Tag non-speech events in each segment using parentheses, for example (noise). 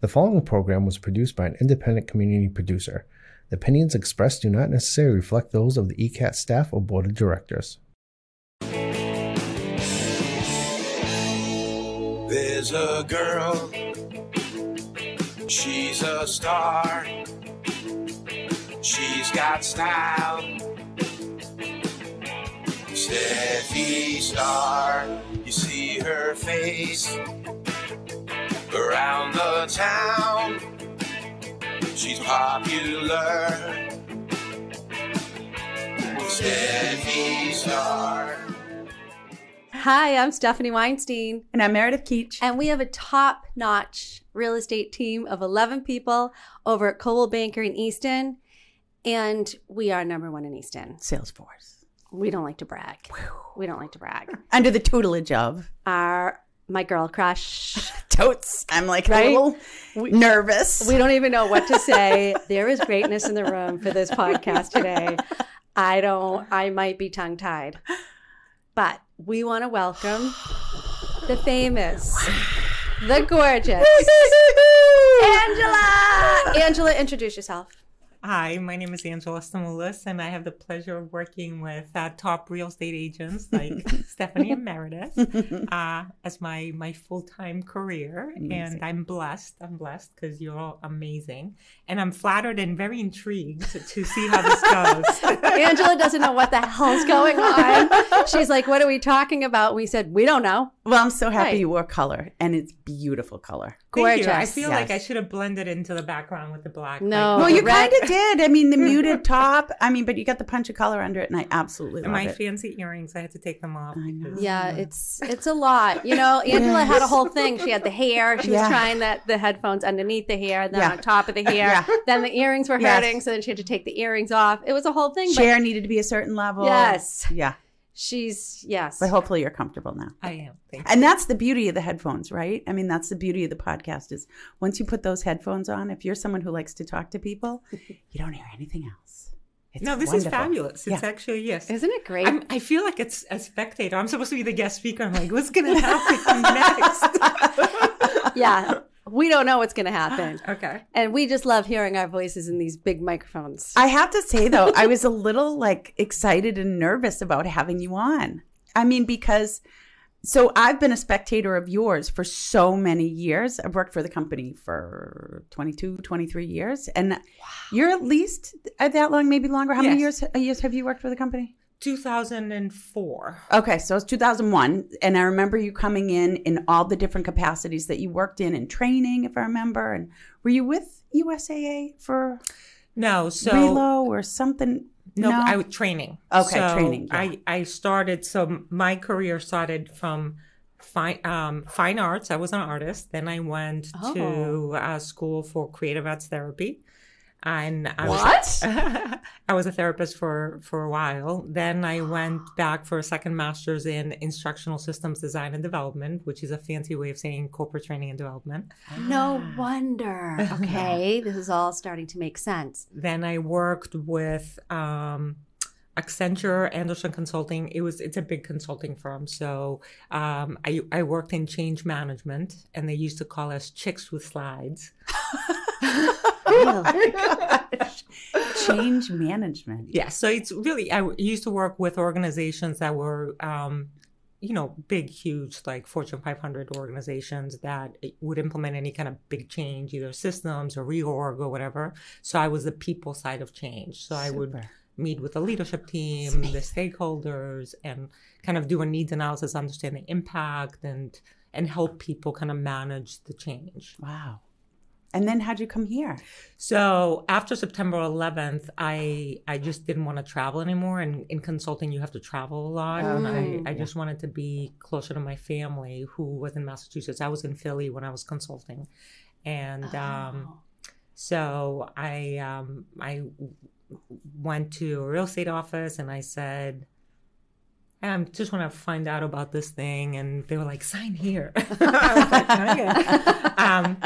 The following program was produced by an independent community producer. The opinions expressed do not necessarily reflect those of the ECAT staff or board of directors. There's a girl, she's a star. She's got style. Steffi Star, you see her face around the town. She's popular. Steffi Star. Hi, I'm Stephanie Weinstein, And I'm Meredith Keach. and we have a top notch real estate team of 11 people over at Coldwell Banker in Easton. And we are number one in Easton. Salesforce. We don't like to brag. We don't like to brag. (laughs) Under the tutelage of Our my girl crush. (laughs) Totes. I'm like Right? a little nervous. We don't even know what to say. There is greatness in the room for this podcast today. I don't, I might be tongue tied. But we want to welcome the famous, the gorgeous (laughs) Angela. Angela, introduce yourself. Hi, my name is Angela Stamoulos, and I have the pleasure of working with uh, top real estate agents like (laughs) Stephanie and Meredith uh, as my my full time career. Amazing. And I'm blessed. I'm blessed because you're all amazing, and I'm flattered and very intrigued to see how this goes. (laughs) Angela doesn't know what the hell's going on. She's like, What are we talking about? We said, We don't know. well, I'm so happy Right. you wore color, and it's beautiful color. Thank you. I Gorgeous. feel like I should have blended into the background with the black. No. like- well, you kind of did. I mean, the (laughs) muted top. I mean, but you got the punch of color under it, and I absolutely and love my it. fancy earrings, I had to take them off. I know. Yeah, it's it's a lot. You know, (laughs) Angela had a whole thing. She had the hair. She was trying that the headphones underneath the hair, and then Yeah. on top of the (laughs) hair. Yeah. Then the earrings were Yes. hurting, so then she had to take the earrings off. It was a whole thing. But Chair needed to be a certain level. Yes. Yeah. She's yes. But hopefully you're comfortable now. I am. Thank you. And that's the beauty of the headphones, right? I mean, that's the beauty of the podcast is once you put those headphones on, if you're someone who likes to talk to people, (laughs) you don't hear anything else. It's no, this is fabulous. It's Yeah. actually yes. Isn't it great? I'm, I feel like it's a spectator. I'm supposed to be the guest speaker. I'm like, what's going to happen (laughs) next? (laughs) yeah. We don't know what's going to happen. (gasps) okay. And we just love hearing our voices in these big microphones. I have to say though, I (laughs) was a little like excited and nervous about having you on. I mean, because so I've been a spectator of yours for so many years. I've worked for the company for 22, 23 years. And you're at least uh, that long, maybe longer. How many years, uh, years have you worked for the company? 2004. Okay, so it's 2001. And I remember you coming in in all the different capacities that you worked in and training, if I remember. And were you with USAA for No, so Relo or something? no, I was training. Okay, So training, yeah. I I started. So my career started from fine um, fine arts. I was an artist. Then I went Oh. to uh, school for creative arts therapy. And I What? Was, (laughs) I was a therapist for for a while. Then I went (gasps) back for a second master's in instructional systems design and development, which is a fancy way of saying corporate training and development. no wonder. (laughs) Okay. this is all starting to make sense. Then I worked with um, Accenture, Andersen Consulting. It was it's a big consulting firm. So um, I I worked in change management, and they used to call us chicks with slides. (laughs) Oh my (laughs) gosh. Change management. Yeah, so it's really I used to work with organizations that were. Um, you know, big, huge, like Fortune 500 organizations that would implement any kind of big change, either systems or reorg or whatever. So I was the people side of change. So I would meet with the leadership team, the stakeholders, and kind of do a needs analysis, understand the impact, and and help people kind of manage the change. Wow. And then how'd you come here? So after September 11th, I I just didn't want to travel anymore. And in consulting, you have to travel a lot. and Oh, I, I just wanted to be closer to my family, who was in Massachusetts. I was in Philly when I was consulting, and um, so I um, I went to a real estate office and I said, I just want to find out about this thing. And they were like, sign here. (laughs) I like, (laughs) um,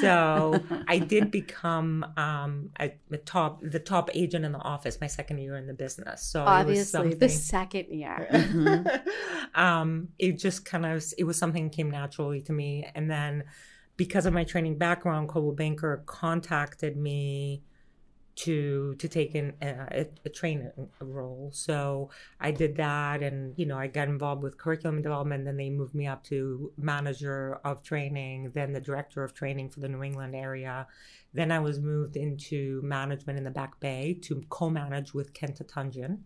so I did become um, a, a top, the top agent in the office my second year in the business. So Obviously, the second year. Mm-hmm. (laughs) um, it just kind of it was something that came naturally to me, and then because of my training background, Coldwell Banker contacted me to to take in a, a, training role. So I did that, and you know I got involved with curriculum development. Then they moved me up to manager of training, then the director of training for the New England area. Then I was moved into management in the Back Bay to co-manage with Ken Tatunjian.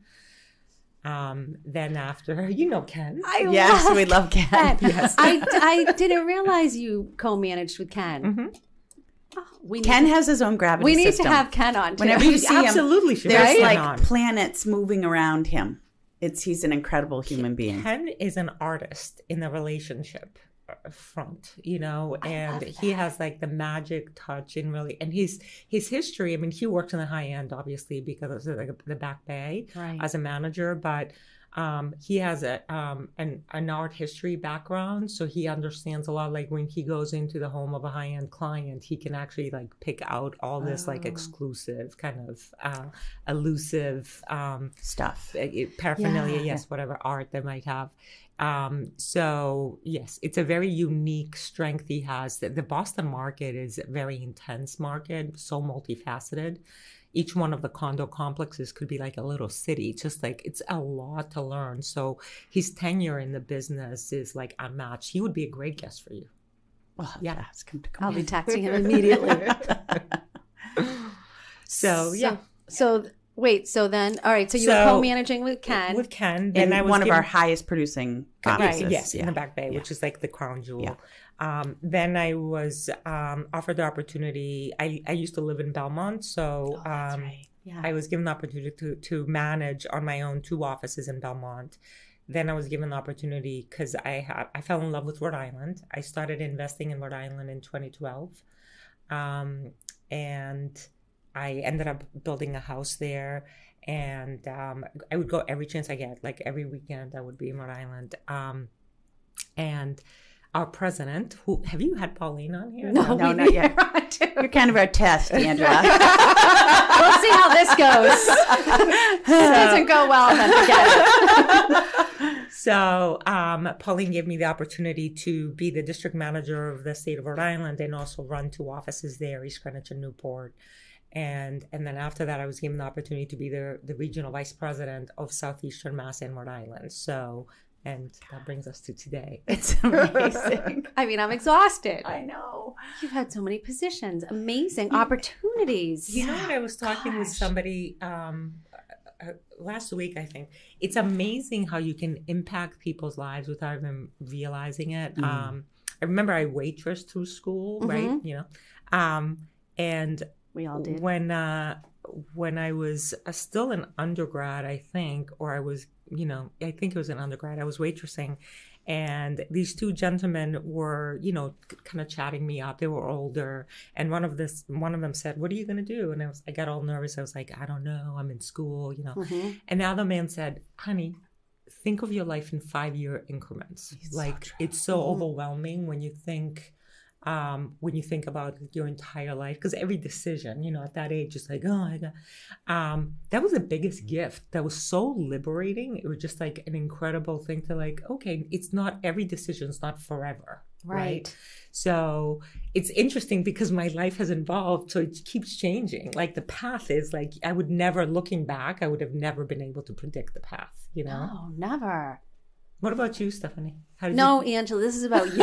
Um, then after, (laughs) you know Ken. I Yes, love we love Ken. (laughs) Yes. I, I didn't realize you co-managed with Ken. Mhm. We need Ken to, has his own gravity we need system. to have Ken on. Too. Whenever you see him, Absolutely, should There's have like on. planets moving around him. It's he's an incredible human being. Ken is an artist in the relationship uh, front, you know, and he has like the magic touch and really, and his his history. I mean, he worked in the high end, obviously, because of the, the Back Bay right. as a manager, but um, he has a um, an an art history background, so he understands a lot. Like when he goes into the home of a high end client, he can actually like pick out all this like Oh. exclusive kind of uh, elusive. Um, Stuff. uh, paraphernalia, Yeah. yes, whatever art they might have. Um, so yes, it's a very unique strength he has. The, the Boston market is a very intense market, so multifaceted. Each one of the condo complexes could be like a little city, just like it's a lot to learn. So his tenure in the business is like unmatched. He would be a great guest for you. Well, Yeah. yeah. Ask him to come I'll be texting him immediately. (laughs) So yeah, So wait. So then, all right. So you So, were co-managing with Ken. with Ken, in then I was one of our highest producing Right, yes, yeah. in the Back Bay, Yeah. which is like the crown jewel. Yeah. Um, then I was um, offered the opportunity. I, I used to live in Belmont, so Oh, um, right. yeah. I was given the opportunity to, to manage on my own two offices in Belmont. Then I was given the opportunity because I had I fell in love with Rhode Island. I started investing in Rhode Island in 2012, um, and I ended up building a house there. And um, I would go every chance I get, like every weekend. I would be in Rhode Island. Um, and our president, who have you had Pauline on here? (laughs) no, No, we not yet. (laughs) You're kind of our test, (laughs) Angela. we'll see how this goes. This doesn't go well, then forget it. So, um, Pauline gave me the opportunity to be the district manager of the state of Rhode Island and also run two offices there, East Greenwich and Newport. And and then after that, I was given the opportunity to be the the regional vice president of Southeastern Mass and Rhode Island. So, and that brings us to today. (laughs) it's (laughs) amazing. I mean, I'm exhausted. I know. You've had so many positions, amazing opportunities. You know what? I was talking with somebody um, uh, last week, I think. It's amazing how you can impact people's lives without even realizing it. Mm. Um, I remember I waitressed through school, right? Mhm. You know, um, and We all did. when uh, when I was uh, still an undergrad, I think, or I was, you know, I think it was an undergrad. I was waitressing, and these two gentlemen were, you know, kind of chatting me up. They were older, and one of this, one of them said, "What are you gonna do?" And I was, I got all nervous. I was like, "I don't know. I'm in school, you know." Mhm. And the other man said, "Honey." Think of your life in five year increments. so like true. it's so Mhm. overwhelming when you think um, when you think about your entire life, because every decision, you know, at that age, is like, oh my God. Um, that was the biggest gift. That was so liberating. It was just like an incredible thing to like, okay, it's not every decision decision's not forever. Right. So it's interesting because my life has evolved, so it keeps changing. Like the path is like I would never, looking back, I would have never been able to predict the path. You know. No, never. What about you, Stephanie? How did No, you? Angela, this is about (laughs) you,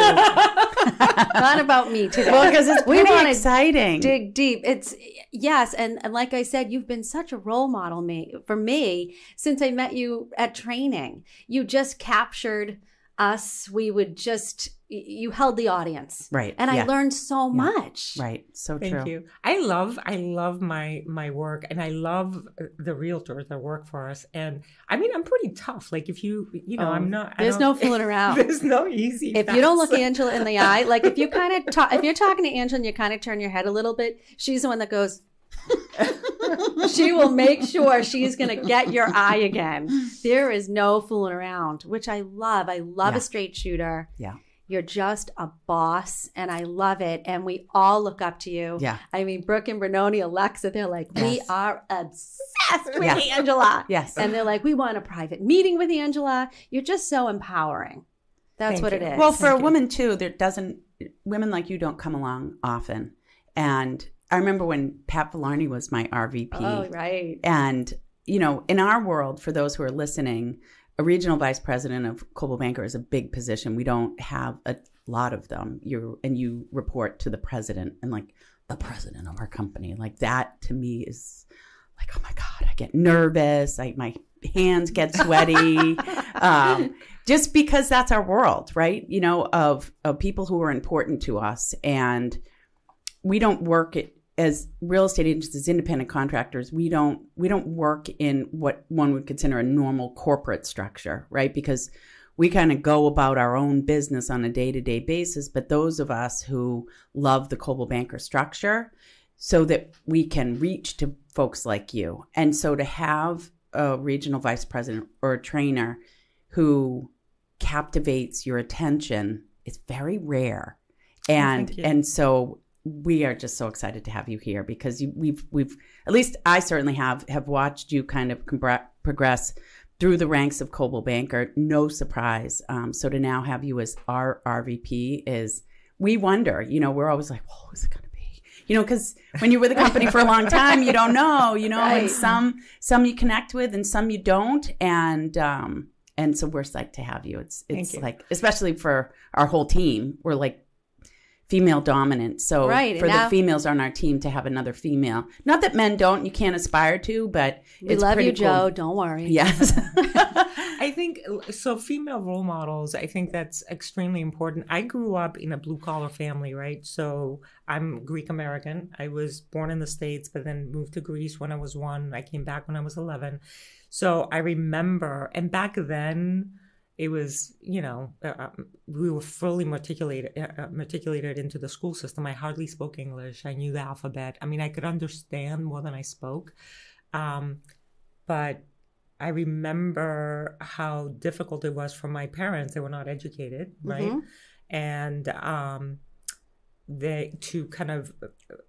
(laughs) not about me today. Well, because it's we want exciting. dig deep. It's yes, and, and like I said, you've been such a role model me for me since I met you at training. You just captured us. We would just you held the audience, right. and I learned so Yeah. much. Right. So Thank true. you. I love I love my my work and I love uh, the realtors that work for us. And I mean I'm pretty tough. Like if you you know, Oh, I'm not There's no (laughs) fooling around. There's no easy. if you don't look. Angela in the eye, like if you (laughs) kind of talk, if you're talking to Angela and you kind of turn your head a little bit, she's the one that goes. (laughs) she will make sure she's going to get your eye again. There is no fooling around, which I love. I love Yeah. a straight shooter. Yeah. You're just a boss, and I love it. And we all look up to you. Yeah. I mean, Brooke and Benoni, Alexa, they're like, we are obsessed with Yeah. Angela. Yes. And they're like, we want a private meeting with Angela. You're just so empowering. That's Thank what you. it is. Well, for a Thank you. woman too, there doesn't women like you don't come along often. And I remember when Pat Villarney was my RVP. oh, right. And, you know, in our world, for those who are listening, a regional vice president of Coldwell Banker is a big position. We don't have a lot of them. You and you report to the president and like the president of our company. Like that to me is like, oh my God, I get nervous. I my hands get sweaty. (laughs) um, just because that's our world, right? You know, of of people who are important to us. And we don't work it as real estate agents as independent contractors we don't we don't work in what one would consider a normal corporate structure right? Because we kind of go about our own business on a day-to-day basis but those of us who love the Coldwell Banker structure so that we can reach to folks like you. And so to have a regional vice president or a trainer who captivates your attention is very rare. Oh, and thank and so we are just so excited to have you here because you, we've we've at least I certainly have have watched you kind of progress through the ranks of Coldwell Banker. No surprise. Um, so to now have you as our RVP is we wonder. You know, we're always like, well, who's it going to be? You know, because when you're with a company for a long (laughs) time, you don't know. You know, and some some you connect with and some you don't, and um and so we're psyched to have you. It's it's you. like especially for our whole team, we're like female dominant. So Right, for the now- females on our team to have another female. Not that men don't, you can't aspire to, but We it's love you, cool. Joe. Don't worry. Yes. (laughs) I think so. Female role models, I think that's extremely important. I grew up in a blue collar family, right? So I'm Greek American. I was born in the States, but then moved to Greece when I was one. I came back when I was 11. So I remember, and back then, it was, you know, uh, um, we were fully matriculated, uh, uh, matriculated into the school system. I hardly spoke English. I knew the alphabet. I mean, I could understand more than I spoke. Um, but I remember how difficult it was for my parents. They were not educated, right? Mhm. And um, they to kind of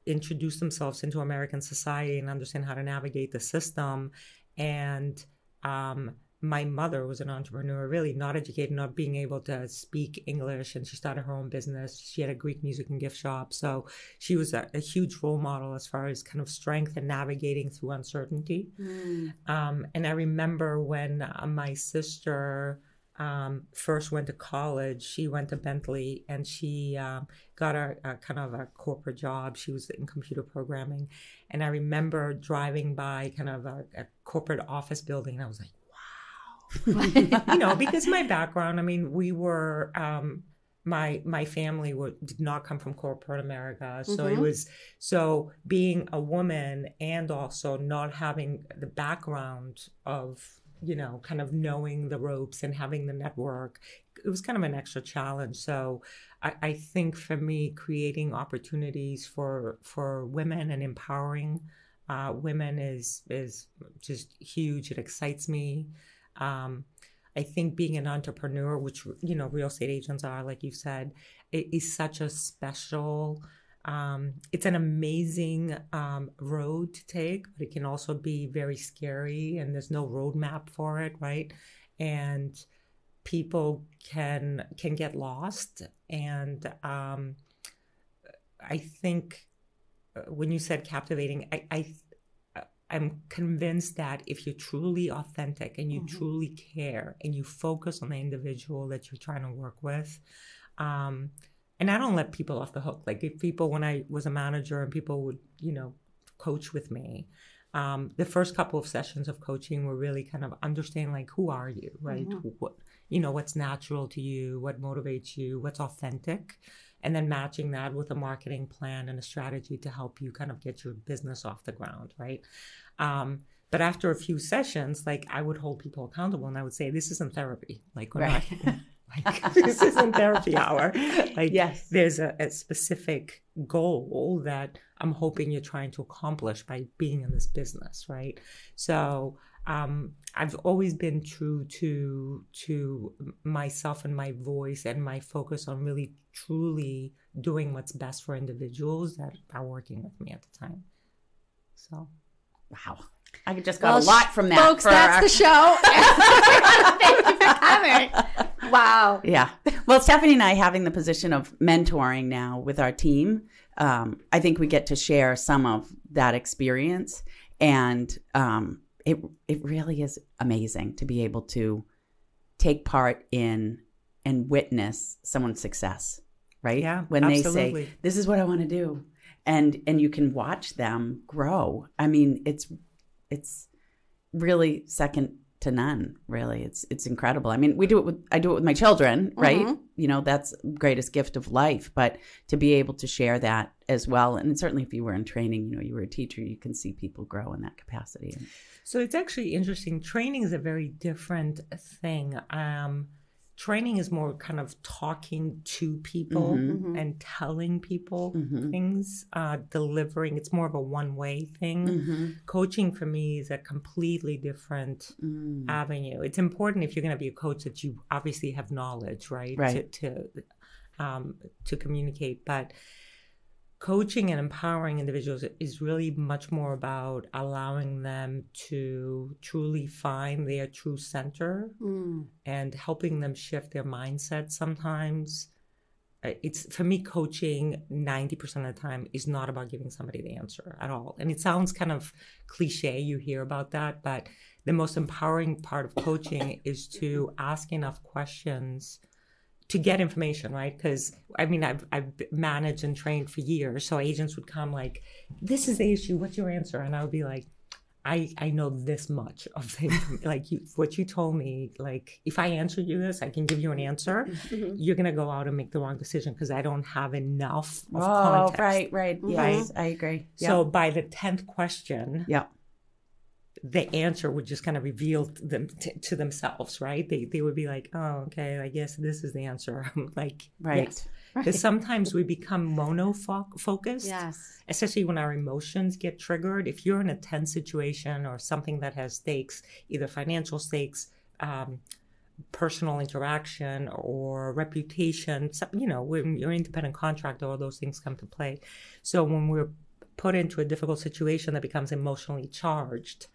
introduce themselves into American society and understand how to navigate the system. And um, my mother was an entrepreneur, really not educated, not being able to speak English, and she started her own business. She had a Greek music and gift shop, so she was a, a huge role model as far as kind of strength and navigating through uncertainty. Mm. Um, and I remember when uh, my sister um, first went to college, she went to Bentley and she um, got a, a kind of a corporate job. She was in computer programming. And I remember driving by kind of a, a corporate office building and I was like. (laughs) you know, because my background, I mean, we were. Um, my my family were, did not come from corporate America, so it Mhm. was so being a woman and also not having the background of you know kind of knowing the ropes and having the network it was kind of an extra challenge so i, I think for me creating opportunities for for women and empowering uh, women is is just huge it excites me um, I think being an entrepreneur, which you know real estate agents are, like you said, is such a special. Um, it's an amazing um, road to take, but it can also be very scary, and there's no roadmap for it, right? And people can can get lost, and um, I think uh, when you said captivating, I, I I'm convinced that if you're truly authentic and you Mhm. truly care and you focus on the individual that you're trying to work with, um, and I don't let people off the hook. Like if people, when I was a manager and people would, you know, coach with me, um, the first couple of sessions of coaching were really kind of understanding like who are you, right? Mhm. What you know, what's natural to you, what motivates you, what's authentic, and then matching that with a marketing plan and a strategy to help you kind of get your business off the ground, right? Um, but after a few sessions, like I would hold people accountable and I would say, "This isn't therapy. Like we're Right. not." (laughs) Like, (laughs) this isn't therapy hour. Like, Yes. there's a, a specific goal that I'm hoping you're trying to accomplish by being in this business, right? So um, I've always been true to to myself and my voice and my focus on really truly doing what's best for individuals that are working with me at the time. So Wow. I could just got Well, a lot from that. Folks, for that's our- the show. (laughs) Thank you for coming. wow. Yeah. Well, Stephanie and I having the position of mentoring now with our team, um, I think we get to share some of that experience, and um, it it really is amazing to be able to take part in and witness someone's success. Right? Yeah, When they absolutely. say, "This is what I want to do," and and you can watch them grow. I mean, it's it's really second to none really it's it's incredible i mean we do it with i do it with my children right Mhm. you know that's greatest gift of life but to be able to share that as well and certainly if you were in training you know you were a teacher you can see people grow in that capacity So it's actually interesting. Training is a very different thing. Um, training is more kind of talking to people Mhm. and telling people Mhm. things, uh, delivering. It's more of a one way thing. mm-hmm. Coaching for me is a completely different Mm. avenue. It's important if you're going to be a coach that you obviously have knowledge, right? Right. To to, um, to communicate, but coaching and empowering individuals is really much more about allowing them to truly find their true center Mm. and helping them shift their mindset sometimes uh, it's for me coaching 90% of the time is not about giving somebody the answer at all and it sounds kind of cliche you hear about that but the most empowering part of coaching is to ask enough questions to get information right? Because i mean I've, I've managed and trained for years so agents would come like this is the issue what's your answer? And i would be like I, I know this much of the (laughs) like you, what you told me like if I answer you this I can give you an answer. Mhm. you're gonna go out and make the wrong decision because I don't have enough of oh context. right. right? Yes i agree. So by the tenth question, yeah the answer would just kind of reveal them t- to themselves, right? They they would be like, oh, okay, I guess this is the answer. (laughs) I'm like, right yes. Because sometimes we become mono focused, Yes. especially when our emotions get triggered. If you're in a tense situation or something that has stakes, either financial stakes, um, personal interaction, or reputation, you know, when you're an independent contractor, all those things come to play. So when we're put into a difficult situation that becomes emotionally charged,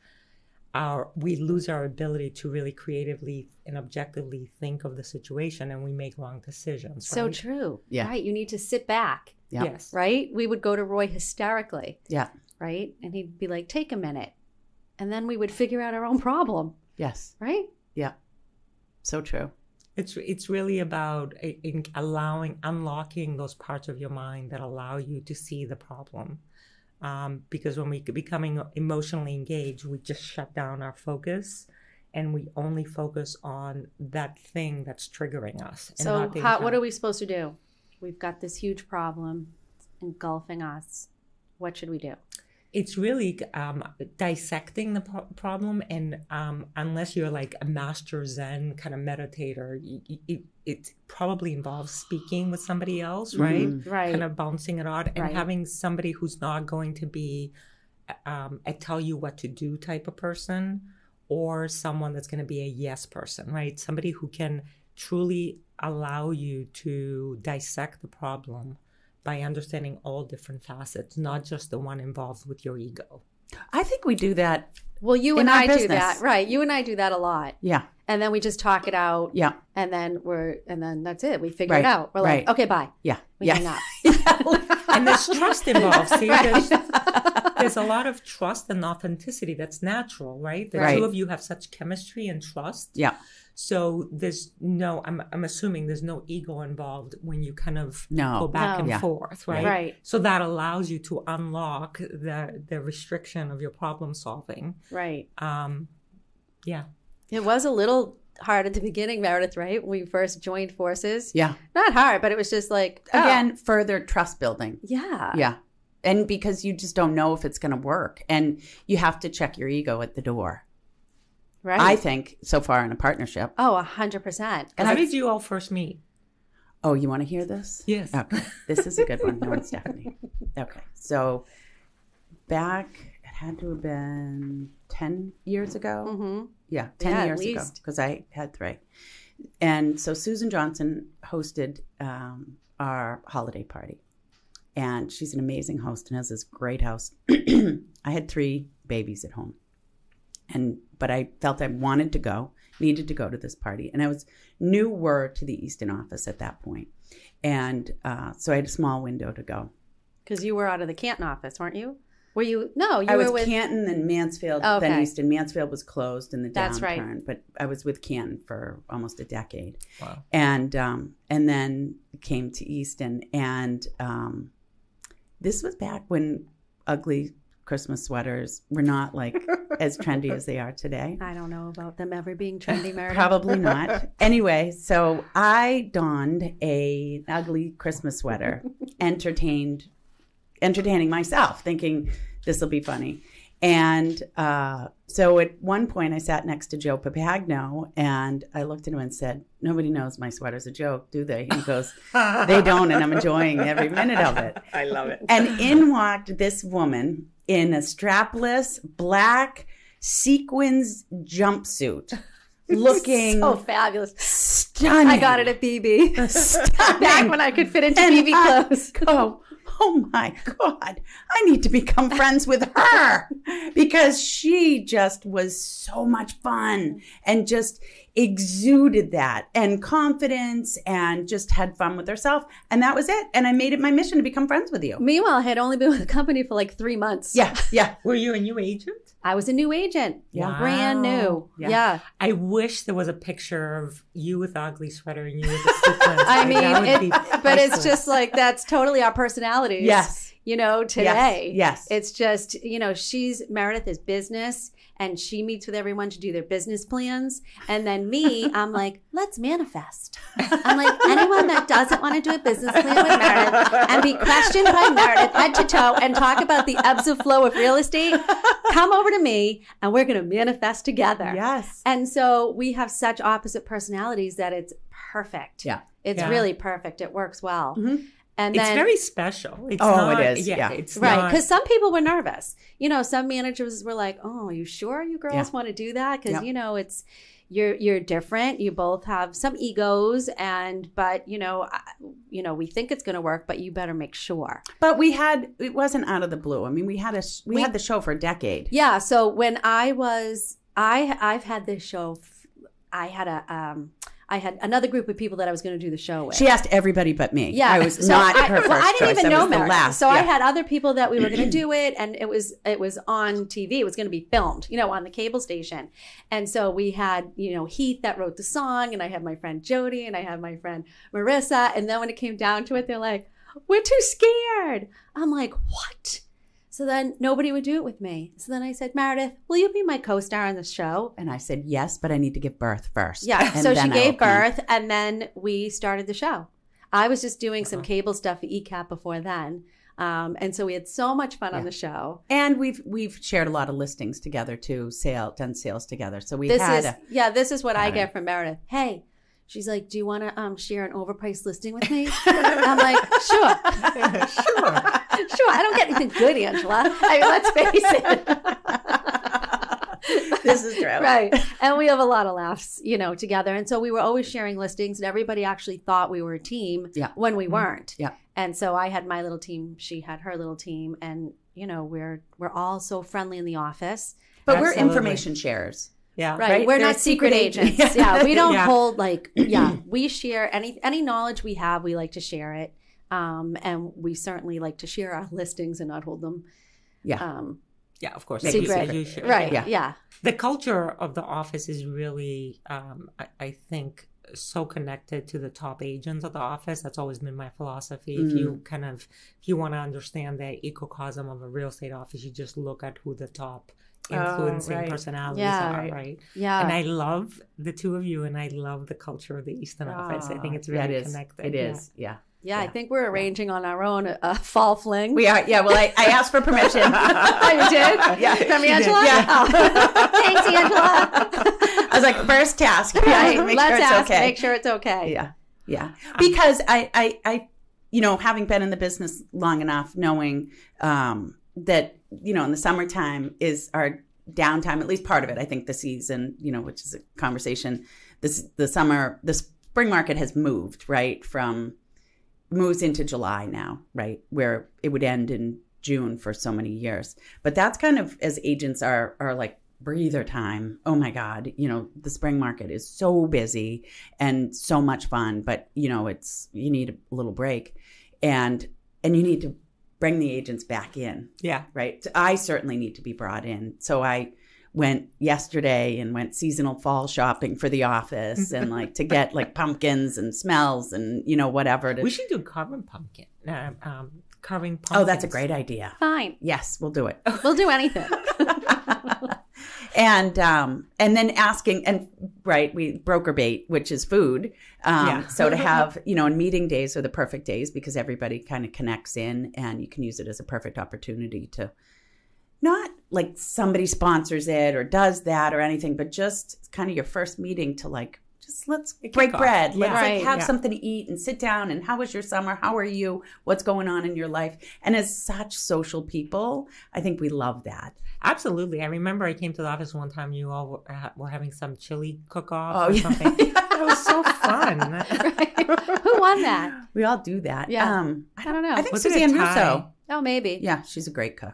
our we lose our ability to really creatively and objectively think of the situation, and we make wrong decisions. So right? true. Yeah. Right. You need to sit back. Yeah. Yes. Right. We would go to Roy hysterically. yeah Right. And he'd be like, take a minute. And then we would figure out our own problem. yes Right. yeah so true It's it's really about eh, in allowing unlocking those parts of your mind that allow you to see the problem. Um, because when we becoming emotionally engaged, we just shut down our focus, and we only focus on that thing that's triggering us. and So how, what are we supposed to do? We've got this huge problem engulfing us. What should we do? It's really um, dissecting the pro- problem and um, unless you're like a master zen kind of meditator y- y- it, it probably involves speaking with somebody else right Mhm. Right. kind of bouncing it out and Right. having somebody who's not going to be um, a tell you what to do type of person or someone that's going to be a yes person right somebody who can truly allow you to dissect the problem by understanding all different facets not just the one involved with your ego i think we do that well, you and our I do that. Right. You and I do that a lot. yeah And then we just talk it out. yeah And then we're, and then that's it. We figure it out. We're like, okay, bye. yeah We yeah hang up. (laughs) (laughs) and there's trust (laughs) involved see there's, there's a lot of trust and authenticity that's natural right the Right. two of you have such chemistry and trust yeah So there's no, I'm, I'm assuming there's no ego involved when you kind of No. go back No. and Yeah. forth, right? Right. So that allows you to unlock the the restriction of your problem solving. Right. Um, yeah, It was a little hard at the (laughs) beginning, Meredith, right? When we first joined forces. yeah Not hard, but it was just like, oh, again further trust building yeah. yeah and because you just don't know if it's going to work and you have to check your ego at the door Right. i think so far in a partnership oh, a hundred percent. And how I- did you all first meet? oh you want to hear this Yes. okay this is a good one no it's stephanie (laughs) okay so back it had to have been 10 years ago Mm-hmm. Yeah, 10 Yeah, years ago because I had three. And so Susan Johnson hosted um, our holiday party. And she's an amazing host and has this great house. (clears throat) I had three babies at home. And but I felt I wanted to go needed to go to this party. And I was newer to the Easton office at that point. And uh, so I had a small window to go. Because you were out of the Canton office, weren't you? Were you? No, you I were was with. Canton and Mansfield, Okay. then Easton. Mansfield was closed in the That's right. downturn, but I was with Canton for almost a decade. Wow. And um, and then came to Easton, and um, this was back when ugly Christmas sweaters were not like (laughs) as trendy as they are today. I don't know about them ever being trendy, (laughs) Meredith. Probably not. (laughs) anyway, so I donned a ugly Christmas sweater, entertained, entertaining myself, thinking this will be funny. And uh, so at one point, I sat next to Joe Papagno, and I looked at him and said, "Nobody knows my sweater's a joke, do they?" He goes, (laughs) "They don't, and I'm enjoying every minute of it." I love it. And in walked this woman in a strapless black sequins jumpsuit, (laughs) looking so fabulous. stunning. I got it at BB. Stunning. (laughs) Back when I could fit into And BB I clothes. Go, (laughs) oh my God, I need to become friends with her because she just was so much fun and just exuded that and confidence and just had fun with herself. And that was it. And I made it my mission to become friends with you. Meanwhile, I had only been with the company for like three months. Yeah, (laughs) yeah. Were you a new agent? I was a new agent. Yeah. Brand new. Yeah. Yeah. I wish there was a picture of you with the ugly sweater and you with the sequins. (laughs) I mean, it, (laughs) but it's just like that's totally our personalities. Yes. You know, today. Yes. It's just, you know, she's Meredith is business and she meets with everyone to do their business plans. And then me, (laughs) I'm like, let's manifest. I'm like, anyone that doesn't want to do a business plan with Meredith and be questioned by Meredith head to toe and talk about the ebbs and flow of real estate, come over to me and we're going to manifest together. Yes. And so we have such opposite personalities that it's perfect. Yeah. It's Yeah. really perfect. It works well. Mhm. And It's then very special. It's Oh, it not, is, yeah. It's Right, because some people were nervous. You know, some managers were like, "Oh, are you sure you girls Yeah. want to do that?" Because Yep. you know, it's you're you're different. You both have some egos, and but you know, I, you know, we think it's going to work, but you better make sure. But we had it wasn't out of the blue. I mean, we had a we, We- had the show for a decade. Yeah. So when I was, I I've had this show. I had a um, I had another group of people that I was going to do the show with. She asked everybody but me. Yeah, I was (laughs) so not I, her first well, I didn't choice. even know Meredith. So I had other people that we were going to do (clears throat) it, and it was it was on TV. It was going to be filmed, you know, on the cable station. And so we had you know Heath that wrote the song, and I had my friend Jody, and I had my friend Marissa. And then when it came down to it, they're like, "We're too scared." I'm like, "What?" So then nobody would do it with me. So then I said, Meredith, will you be my co-star on the show? And I said yes, but I need to give birth first. Yeah. And so she I gave come. birth and then we started the show. I was just doing some cable stuff for ECAT before then. Um, and so we had so much fun on the show. And we've we've shared a lot of listings together too, sale done sales together. So we This had is a, yeah, this is what I it. get from Meredith. Hey, she's like, Do you want to um, share an overpriced listing with me? (laughs) I'm like, sure. (laughs) sure. Sure. I don't get anything good, Angela. I mean, let's face it. This is true. right. And we have a lot of laughs, you know, together. And so we were always sharing listings, and everybody actually thought we were a team Yeah. when we mm-hmm. weren't. Yeah. And so I had my little team, she had her little team, and you know, we're we're all so friendly in the office. But we're information sharers. Yeah. Right. Right? We're They're not secret secret agents. agents. (laughs) yeah. We don't Yeah. hold like yeah. (clears throat) We share any any knowledge we have, we like to share it. Um, and we certainly like to share our listings and not hold them Yeah. um Yeah, of course. Make it As you- secret. you should. right. Yeah. Yeah. The culture of the office is really, um, I, I think, so connected to the top agents of the office. That's always been my philosophy. If you kind of, if you want to understand the ecosystem of a real estate office, you just look at who the top influencing right. personalities Yeah. are, Right. right? Yeah. and I love the two of you, and I love the culture of the Easton office. I think it's Yeah, really it is. connected. It yeah. is. Yeah. Yeah, I think we're arranging on our own a, a fall fling. We are. Yeah. Well, I, I asked for permission. (laughs) oh, you did? (laughs) Yeah, From. Angela? Yeah. Oh. (laughs) Thanks, Angela. I was like, first task. right. Make Let's sure it's ask. okay. Make sure it's okay. Yeah. Yeah. Because I, I, I, you know, having been in the business long enough, knowing um, that, you know, in the summertime is our downtime, at least part of it. I think the season, you know, which is a conversation. This, the summer, the spring market has moved, right? From, moves into July now, right? Where it would end in June for so many years. But that's kind of as agents are, are like breather time. Oh my God. You know, the spring market is so busy and so much fun, but you know, it's, you need a little break and, and you need to bring the agents back in, Yeah. right? I certainly need to be brought in. So I went yesterday and went seasonal fall shopping for the office and like to get like (laughs) pumpkins and smells and, you know, whatever. To, We should do carving pumpkin. Uh, um, carving pumpkin. oh, that's a great idea. Fine. Yes, we'll do it. We'll do anything. (laughs) and um and then asking and right we broker bait which is food um Yeah. so to have you know and meeting days are the perfect days because everybody kind of connects in and you can use it as a perfect opportunity to not like somebody sponsors it or does that or anything but just kind of your first meeting to like just let's break kickoff. bread let's Yeah. like have Yeah. something to eat and sit down and how was your summer how are you what's going on in your life and as such social people i think we love that Absolutely. I remember I came to the office one time. You all were, were having some chili cook off Oh, or yeah. something. (laughs) That was so fun. (laughs) Who won that? We all do that. Yeah. Um, I don't know. I think Was Suzanne tie? Russo. oh, maybe. Yeah, she's a great cook.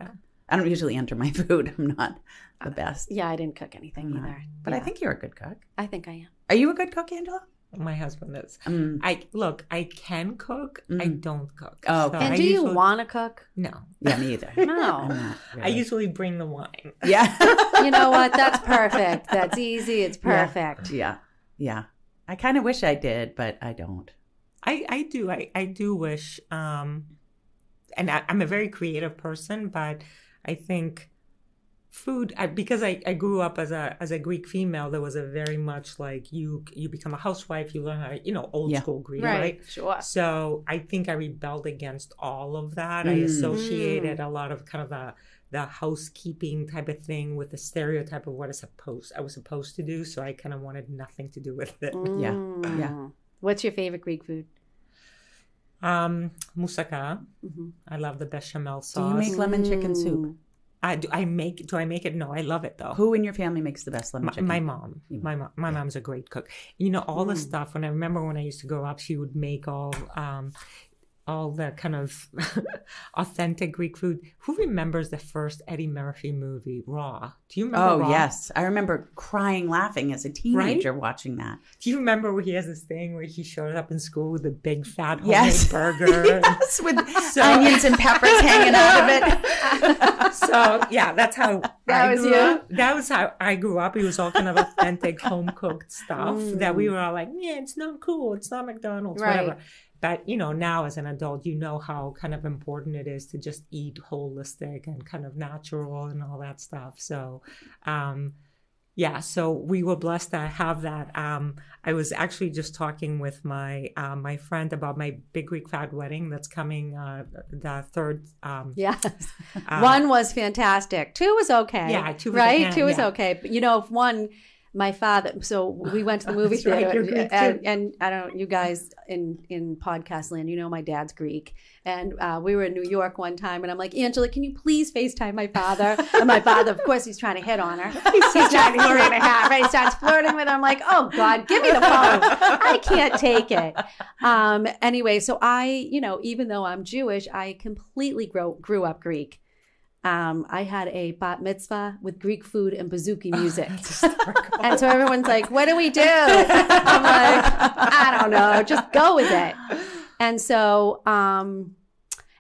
Yeah. I don't usually enter my (laughs) food. I'm not the best. Yeah, I didn't cook anything not. either. But I think you're a good cook. I think I am. Are you a good cook, Angela? My husband is. Um, I look. I can cook. I Mm. don't cook. Oh, okay. And I do you usually- want to cook? No. yeah, me either. (laughs) No. I'm I usually bring the wine. Yeah. You know what? That's (laughs) perfect. That's easy. It's Yeah. perfect. yeah. Yeah. I kind of wish I did, but I don't. I, I do. I, I do wish, um, and I, I'm a very creative person, but I think food I, because I, I grew up as a as a Greek female. There was a very much like you you become a housewife, you learn how to you know old Yeah. school Greek, Right. right? Sure. So I think I rebelled against all of that. I Mm. associated a lot of kind of the the housekeeping type of thing with the stereotype of what I supposed I was supposed to do. So I kind of wanted nothing to do with it. Yeah. Mm. Yeah. What's your favorite Greek food? Um, moussaka. Mm-hmm. I love the bechamel Do sauce. Do you make lemon chicken soup? I do. I make. Do I make it? No, I love it though. Who in your family makes the best lemon My, chicken? my mom. You- My mom. My yeah. mom's a great cook. You know all the Mm. stuff. When I remember when I used to grow up, she would make all, um, all the kind of (laughs) authentic Greek food. Who remembers the first Eddie Murphy movie, Raw? Do you remember? Oh, Raw? yes. I remember crying laughing as a teenager watching that. Do you remember where he has this thing where he showed up in school with a big fat homemade Yes. (laughs) burger? yes, with (laughs) So- onions and peppers hanging out of it. so yeah, that's how That I was grew you? up. That was how I grew up. It was all kind of authentic home cooked stuff that Mm. we were all like, yeah, it's not cool. It's not McDonald's, Right. whatever. But you know, now as an adult, you know how kind of important it is to just eat holistic and kind of natural and all that stuff. So, um, yeah, so we were blessed to have that. Um, I was actually just talking with my uh, my friend about my big Greek fat wedding that's coming uh, the third. Um, (laughs) Yes. uh, one was fantastic. Two was okay. Yeah, two was right. okay, two was yeah. okay. But you know, if one, my father. So we went to the (laughs) movie That's right, theater, and, and I don't. know You guys in in podcast land, you know, my dad's Greek, and uh, we were in New York one time, and I'm like, Angela, can you please Facetime my father? And my father, of course, he's trying to hit on her. (laughs) He's trying to three and a half. Right? He starts flirting with her. I'm like, oh God, give me the phone. I can't take it. Um, anyway, so I, you know, even though I'm Jewish, I completely grow, grew up Greek. Um, I had a bat mitzvah with Greek food and bouzouki (laughs) music. and so everyone's like, what do we do? (laughs) I'm like, I don't know, just go with it. And so, um,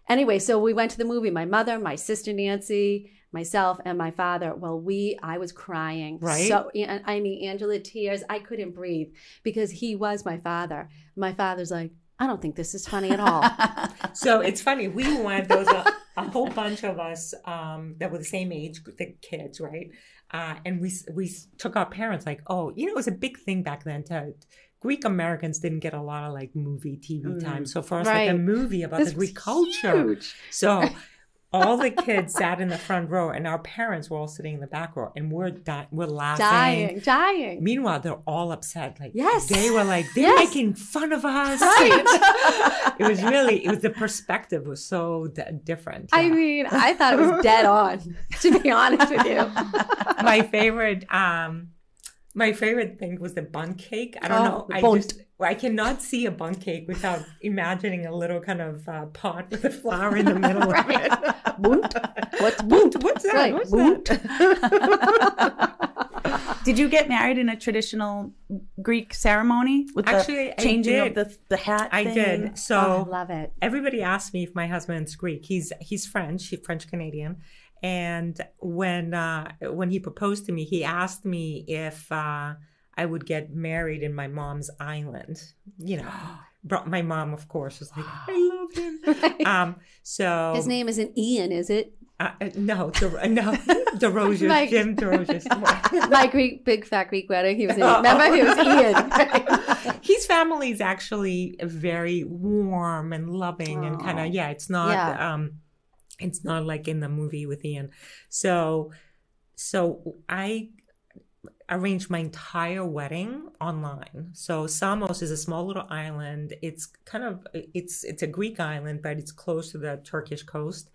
anyway, so we went to the movie. My mother, my sister Nancy, myself, and my father. Well, we, I was crying. Right? So, and- I mean, Angela, tears. I couldn't breathe because he was my father. My father's like, I don't think this is funny at all. (laughs) So it's funny. We went. those was a, whole bunch of us um, that were the same age, the kids, right? Uh, and we we took our parents. Like, oh, you know, it was a big thing back then. To Greek Americans didn't get a lot of like movie TV Mm. time. So for us, Right. like a movie about This the Greek culture. huge. So (laughs) all the kids sat in the front row, and our parents were all sitting in the back row, and we're di- we're laughing. Dying, dying. Meanwhile, they're all upset. Like, Yes. they were like, they're Yes. making fun of us. Right. (laughs) it (laughs) was really, it was the perspective was so d- different. I mean, I thought it was dead on, to be honest with you. (laughs) my favorite, um, my favorite thing was the bun cake. I don't Oh, know. I bunt. just, I cannot see a bun cake without (laughs) imagining a little kind of uh, pot with a flower in the (laughs) middle of it. Bunt? What's (laughs) bunt? What's that? Right, What's bunt. that? Did you get married in a traditional Greek ceremony with Actually, the changing of the the hat? I thing? did. So Oh, I love it. everybody asked me if my husband's Greek. He's he's French. He's French Canadian. And when uh, when he proposed to me, he asked me if uh, I would get married in my mom's island. You know, (gasps) brought my mom, of course, was like, I (gasps) love him. Um, so His name isn't Ian, is it? uh, uh, no, the, no, (laughs) DeRosiers, Mike. Jim DeRosiers. (laughs) My Greek, big fat Greek wedding. He was in. (laughs) Remember, he was Ian. His family is actually very warm and loving and kind of yeah. It's not Yeah. um, it's not like in the movie with Ian. So, so I arranged my entire wedding online. So Samos is a small little island. It's kind of it's it's a Greek island, but it's close to the Turkish coast.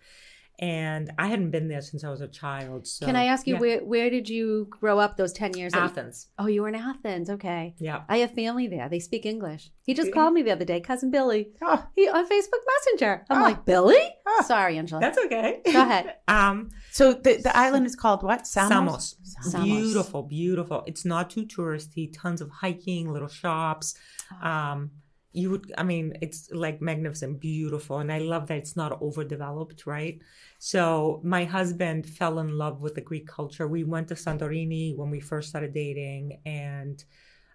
And I hadn't been there since I was a child. So Can I ask you yeah. where where did you grow up? Those ten years. that you- Athens? oh, you were in Athens. Okay. Yeah. I have family there. They speak English. He just called me the other day, cousin Billy. Oh, He on Facebook Messenger. I'm Ah. like, Billy? Ah. Sorry, Angela. That's okay. Go ahead. (laughs) um, so the the island is called what? Samos. Samos. Samos. Beautiful, beautiful. It's not too touristy. Tons of hiking, little shops. Um, you would, I mean, it's like magnificent, beautiful, and I love that it's not overdeveloped, right? So my husband fell in love with the Greek culture. We went to Santorini when we first started dating, and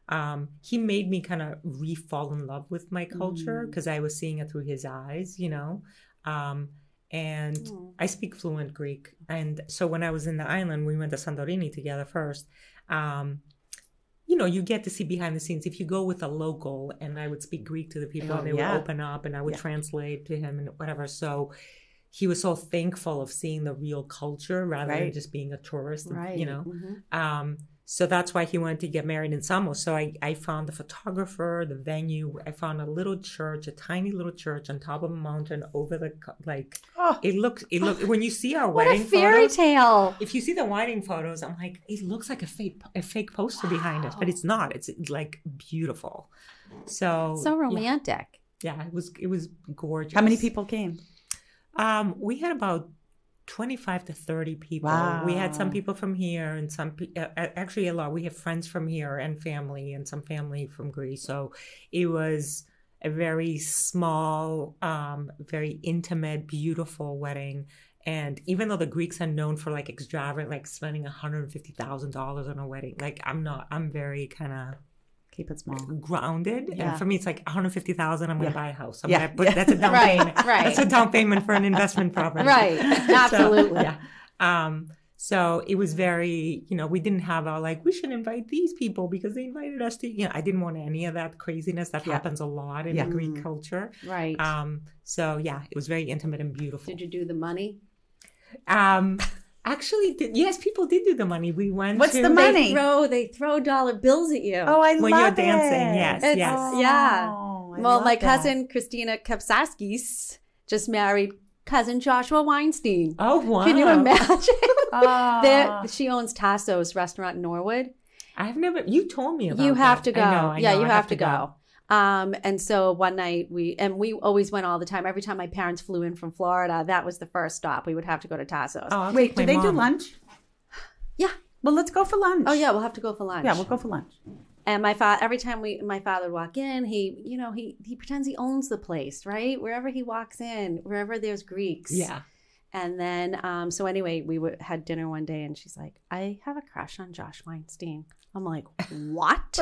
um, he made me kind of re-fall in love with my culture Mm. because I was seeing it through his eyes, you know. Um, and Mm. I speak fluent Greek, and so when I was in the island, we went to Santorini together first. Um, you know, you get to see behind the scenes. If you go with a local, and I would speak Greek to the people, Oh, and they yeah. would open up, and I would Yeah. translate to him and whatever. So he was so thankful of seeing the real culture rather than just being a tourist. Right. You know, Mhm. um, so that's why he wanted to get married in Samos. So I, I found the photographer, the venue. I found a little church, a tiny little church on top of a mountain over the like. Oh, It looks. It look when you see our (laughs) What a wedding fairy photos. tale. If you see the wedding photos, I'm like, it looks like a fake a fake poster behind us, but it's not. It's like beautiful. So So yeah. romantic. Yeah, it was it was gorgeous. how many people came? Um, we had about 25 to 30 people. We had some people from here and some, pe- uh, actually a lot. We have friends from here and family and some family from Greece. So it was a very small, um, very intimate, beautiful wedding. And even though the Greeks are known for like extravagant, like spending $150,000 on a wedding, like I'm not, I'm very kind of Keep it small. grounded. Yeah. And for me, it's like 150,000. I'm going to buy a house. I'm Yeah. gonna put, Yeah. That's a down (laughs) Right, payment. right. That's a down payment for an investment property. Right. (laughs) Absolutely. So, yeah. Um, so it was very, you know, we didn't have our like, we should invite these people because they invited us to, you know, I didn't want any of that craziness that Yeah. happens a lot in Yeah. Greek Mm. culture. Right. Um, so yeah, it was very intimate and beautiful. Did you do the money? Um, actually, did, yes, people did do the money. We went. What's to, the money? They throw they throw dollar bills at you. Oh, I When love you're it. dancing, yes, It's- yes. yeah. Oh, I well, love my that. cousin Christina Kapsaskis just married cousin Joshua Weinstein. Oh wow! Can you imagine? Oh. (laughs) (laughs) There, ah. she owns Tasso's restaurant in Norwood. I've never. You told me about. You have that. to go. I know, I yeah, know, you I have, to go. Um, and so one night we and we always went all the time. Every time my parents flew in from Florida, that was the first stop. We would have to go to Tasso's. Oh, I'll Wait, take do my they do mom. lunch? Yeah. Well, let's go for lunch. Oh yeah, we'll have to go for lunch. Yeah, we'll go for lunch. And my father, every time we, my father would walk in, he, you know, he he pretends he owns the place, right? Wherever he walks in, wherever there's Greeks. Yeah. And then, um, so anyway, we w- had dinner one day, and she's like, "I have a crush on Josh Weinstein." I'm like, "What?"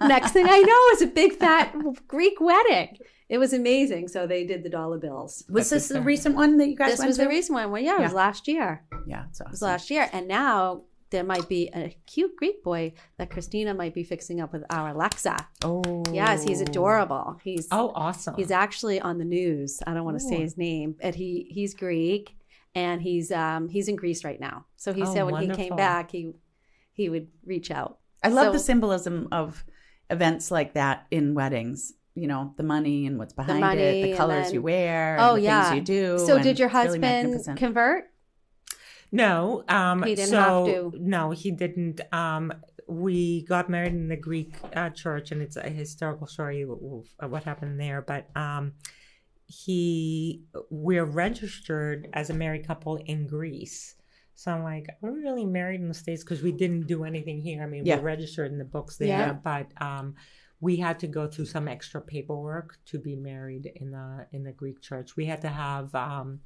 Next thing I know is a big fat Greek wedding. It was amazing. So they did the dollar bills. Was That's this the recent one that you guys This went was to? the recent one. Well, yeah, it was last year. Yeah, it's It was last year, and now there might be a cute Greek boy that Christina might be fixing up with our Alexa. Oh, Yes, he's adorable. He's Oh, awesome. he's actually on the news. I don't want to say his name, but he he's Greek and he's um he's in Greece right now. So he Oh, said when he came back, he he would reach out. I love So- the symbolism of events like that in weddings. You know, the money and what's behind money it, the colors then- you wear, Oh, and the yeah. things you do. so did your it's really husband convert? No, um, He didn't so, have to. No, he didn't. Um, we got married in the Greek uh, church, and it's a historical story of of what happened there. But um, he, we're registered as a married couple in Greece. So I'm like, we're really married in the States? Because we didn't do anything here. I mean, Yeah. we're registered in the books there, Yeah. but um, we had to go through some extra paperwork to be married in the in the Greek church. We had to have um,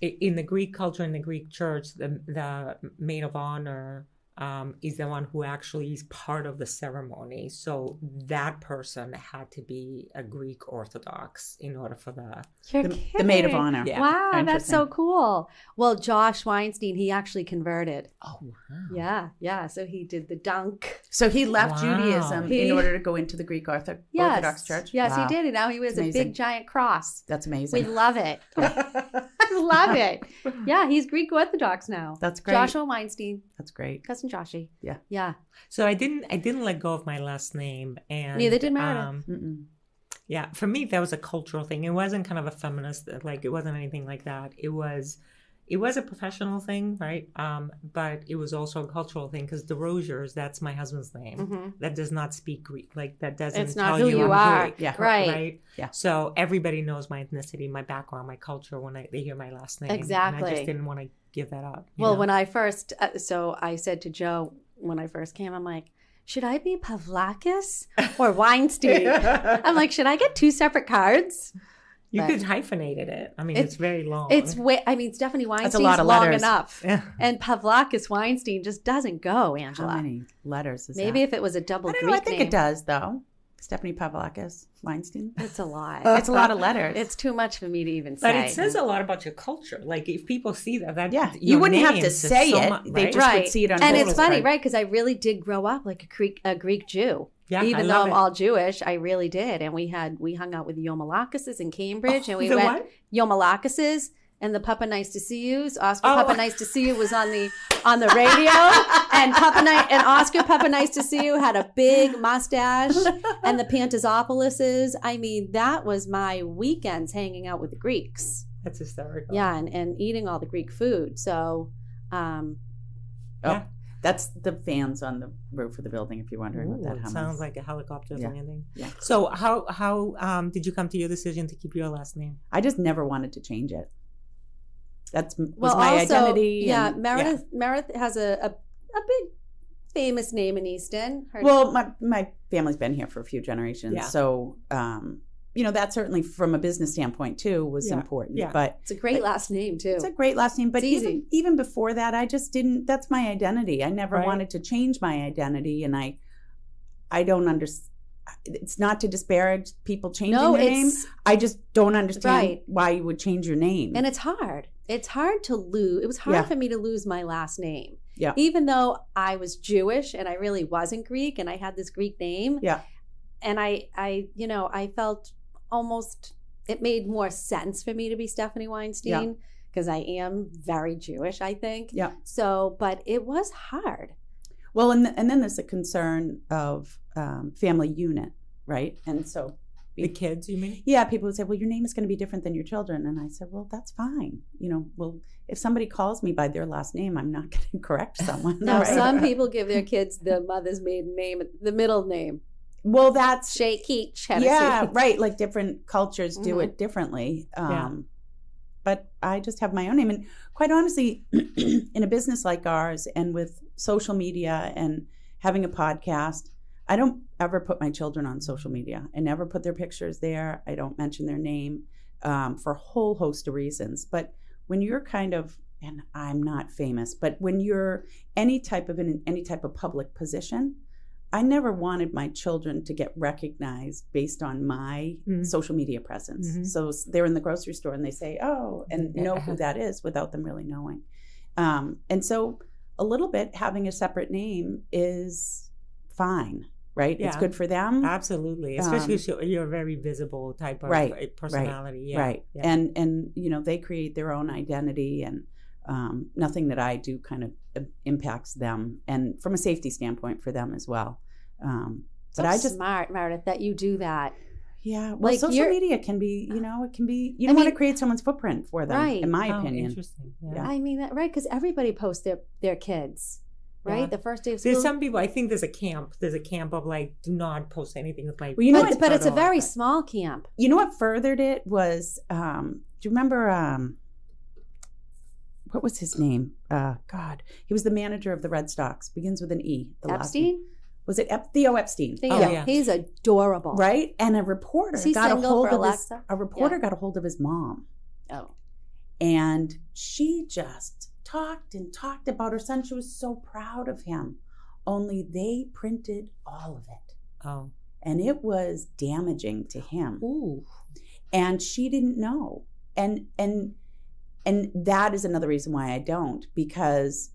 in the Greek culture in the Greek church, the the maid of honor um, is the one who actually is part of the ceremony. So that person had to be a Greek Orthodox in order for the You're The, the maid of honor. Yeah. Wow, that's so cool. Well, Josh Weinstein, he actually converted. oh wow Yeah, yeah. So he did the dunk. So he left Wow. Judaism He- in order to go into the Greek Ortho- Yes. Orthodox Church. Yes, Wow. he did. And now he wears a big giant cross. That's amazing. We love it. (laughs) (laughs) love it. Yeah, he's Greek Orthodox now. That's great. Joshua Weinstein, That's great. Cousin Joshy. Yeah. Yeah. So I didn't I didn't let go of my last name and Neither did Meredith. Um, yeah, for me that was a cultural thing. It wasn't kind of a feminist like it wasn't anything like that. It was it was a professional thing, right? Um, but it was also a cultural thing because the Rosiers, that's my husband's name. hmm That does not speak Greek. Like that doesn't It's not tell who you, you I'm are. Greek, Yeah. Right. right? Yeah. So everybody knows my ethnicity, my background, my culture when I, they hear my last name. And I just didn't want to give that up. Well, know? when I first, uh, so I said to Joe when I first came, I'm like, should I be Pavlakis or (laughs) Weinstein? I'm like, should I get two separate cards? You but- could hyphenate it. I mean, It's- it's, very long. It's way. I mean, Stephanie Weinstein's lot of long letters. enough, (laughs) yeah. and Pavlakis Weinstein just doesn't go. How Angela, many letters is maybe that? if it was a double I don't Greek know. I think name, it does, though. Stephanie Pavlakis Weinstein. It's a lot. (laughs) It's a lot of letters. It's too much for me to even say. But it says a lot about your culture. Like if people see that, that yeah. You wouldn't have to say so it. mu- They just right, would see it on and it's funny, Right. right? Because I really did grow up like a Greek, a Greek Jew. Yeah, I Even though I'm it. all Jewish, I really did. And we had we hung out with Yomalakises in Cambridge, and we the went what? Yomalakises and the Papa Nice to See Yous. Oscar Oh. Papa Nice to See You was on the on the radio, (laughs) and Papa Nice and Oscar Papa Nice to See You had a big mustache, (laughs) and the Pantozopolises. I mean, that was my weekends hanging out with the Greeks. That's hysterical. Yeah, and, and eating all the Greek food. So, um, Oh, Yeah. That's the fans on the roof of the building. If you're wondering what that it sounds like a helicopter Yeah. landing. Yeah. So how how um did you come to your decision to keep your last name? I just never wanted to change it. That's was well, my also, identity. Yeah, and- Meredith Meredith has a, a a big famous name in Easton. Her- Well, my my family's been here for a few generations, Yeah. so um, you know that certainly from a business standpoint too was Yeah. important. Yeah. But it's a great last name too. it's a great last name. But It's even easy. even before that, I just didn't. That's my identity. I never Right. wanted to change my identity, and I I don't understand. It's not to disparage people changing no, their name. it's I just don't understand Right. why you would change your name. and it's hard. It's hard to lose. It was hard Yeah. for me to lose my last name. Yeah. Even though I was Jewish and I really wasn't Greek and I had this Greek name. Yeah. And I I you know, I felt almost it made more sense for me to be Stephanie Weinstein because I am very Jewish, I think. Yeah. So, but it was hard. Well, and and then there's a concern of um, family unit, right? And so, The kids, you mean? yeah, people would say, "Well, your name is going to be different than your children," and I said, "Well, that's fine. You know, well, if somebody calls me by their last name, I'm not going (laughs) to correct someone. No, right? some (laughs) people give their kids the mother's maiden name, the middle name. Well, that's Keach. Hennessy. yeah, right. Like different cultures do Mhm. it differently. Um, Yeah. But I just have my own name, and quite honestly, (clears throat) in a business like ours, and with social media and having a podcast, I don't ever put my children on social media. I never put their pictures there. I don't mention their name um, for a whole host of reasons. But when you're kind of, and I'm not famous, but when you're any type of in any type of public position, I never wanted my children to get recognized based on my Mhm. social media presence. Mhm. So they're in the grocery store and they say, "Oh," and know who (laughs) that is without them really knowing. Um, and so, a little bit having a separate name is fine, right? It's good for them, Absolutely. Especially Um, if you're, a very visible type of Right, personality. Yeah. right? Yeah. And and you know they create their own identity, and um, nothing that I do kind of uh, impacts them, and from a safety standpoint for them as well. Um, So but I just smart, Meredith, that you do that. Yeah, well, Like, social media can be, you know, it can be. You don't want mean- to create someone's footprint for them, Right. in my Oh, opinion. Interesting. Yeah. Yeah. I mean, that right? Because everybody posts their their kids, right? Yeah. The first day of school. There's some people. I think there's a camp. There's a camp of like, do not post anything with my. Well, you know but, what- but it's a photo. very small camp. You know what furthered it was? Um, do you remember? Um, what was his name? Uh, God, he was the manager of the Red Sox. Begins with an E. The last. Epstein? Was it Ep- Theo Epstein? Theo. Oh, yeah. He's adorable. Right, and a reporter Is he got a single hold for of his, a reporter got a hold of his mom, Oh. and she just talked and talked about her son. She was so proud of him. Only they printed all of it, Oh. and it was damaging to him. Ooh. and she didn't know and and and that is another reason why i don't because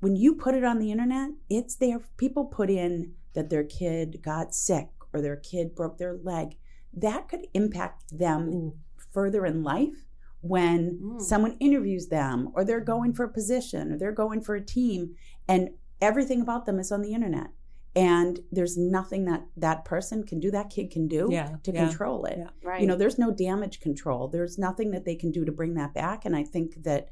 when you put it on the internet it's there. People put in that their kid got sick or their kid broke their leg. That could impact them further in life when Mm. someone interviews them or they're going for a position or they're going for a team and everything about them is on the internet and there's nothing that that person can do that kid can do Yeah, to yeah, control it yeah. Right. you know there's no damage control there's nothing that they can do to bring that back and i think that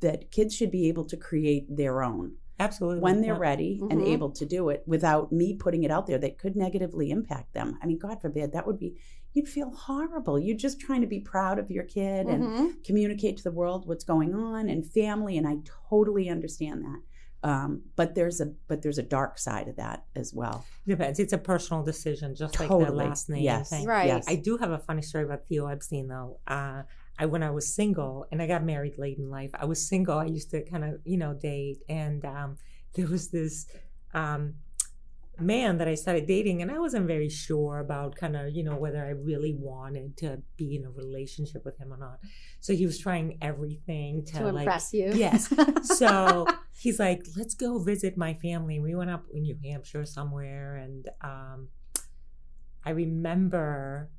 that kids should be able to create their own Absolutely. when they're Yeah. ready and Mhm. able to do it without me putting it out there that could negatively impact them i mean god forbid that would be you'd feel horrible you're just trying to be proud of your kid and Mhm. communicate to the world what's going on and family and i totally understand that um, but there's a but there's a dark side of that as well Depends. It's a personal decision, just like the last name Yes. thing. Right. yes. I do have a funny story about Theo Epstein, though. Uh, I when I was single and I got married late in life, I was single. I used to kind of you know date, and um, there was this um, man that I started dating, and I wasn't very sure about kind of you know whether I really wanted to be in a relationship with him or not. So he was trying everything to, to like impress you. Yes. (laughs) so he's like, let's go visit my family. We went up in New Hampshire somewhere, and um, I remember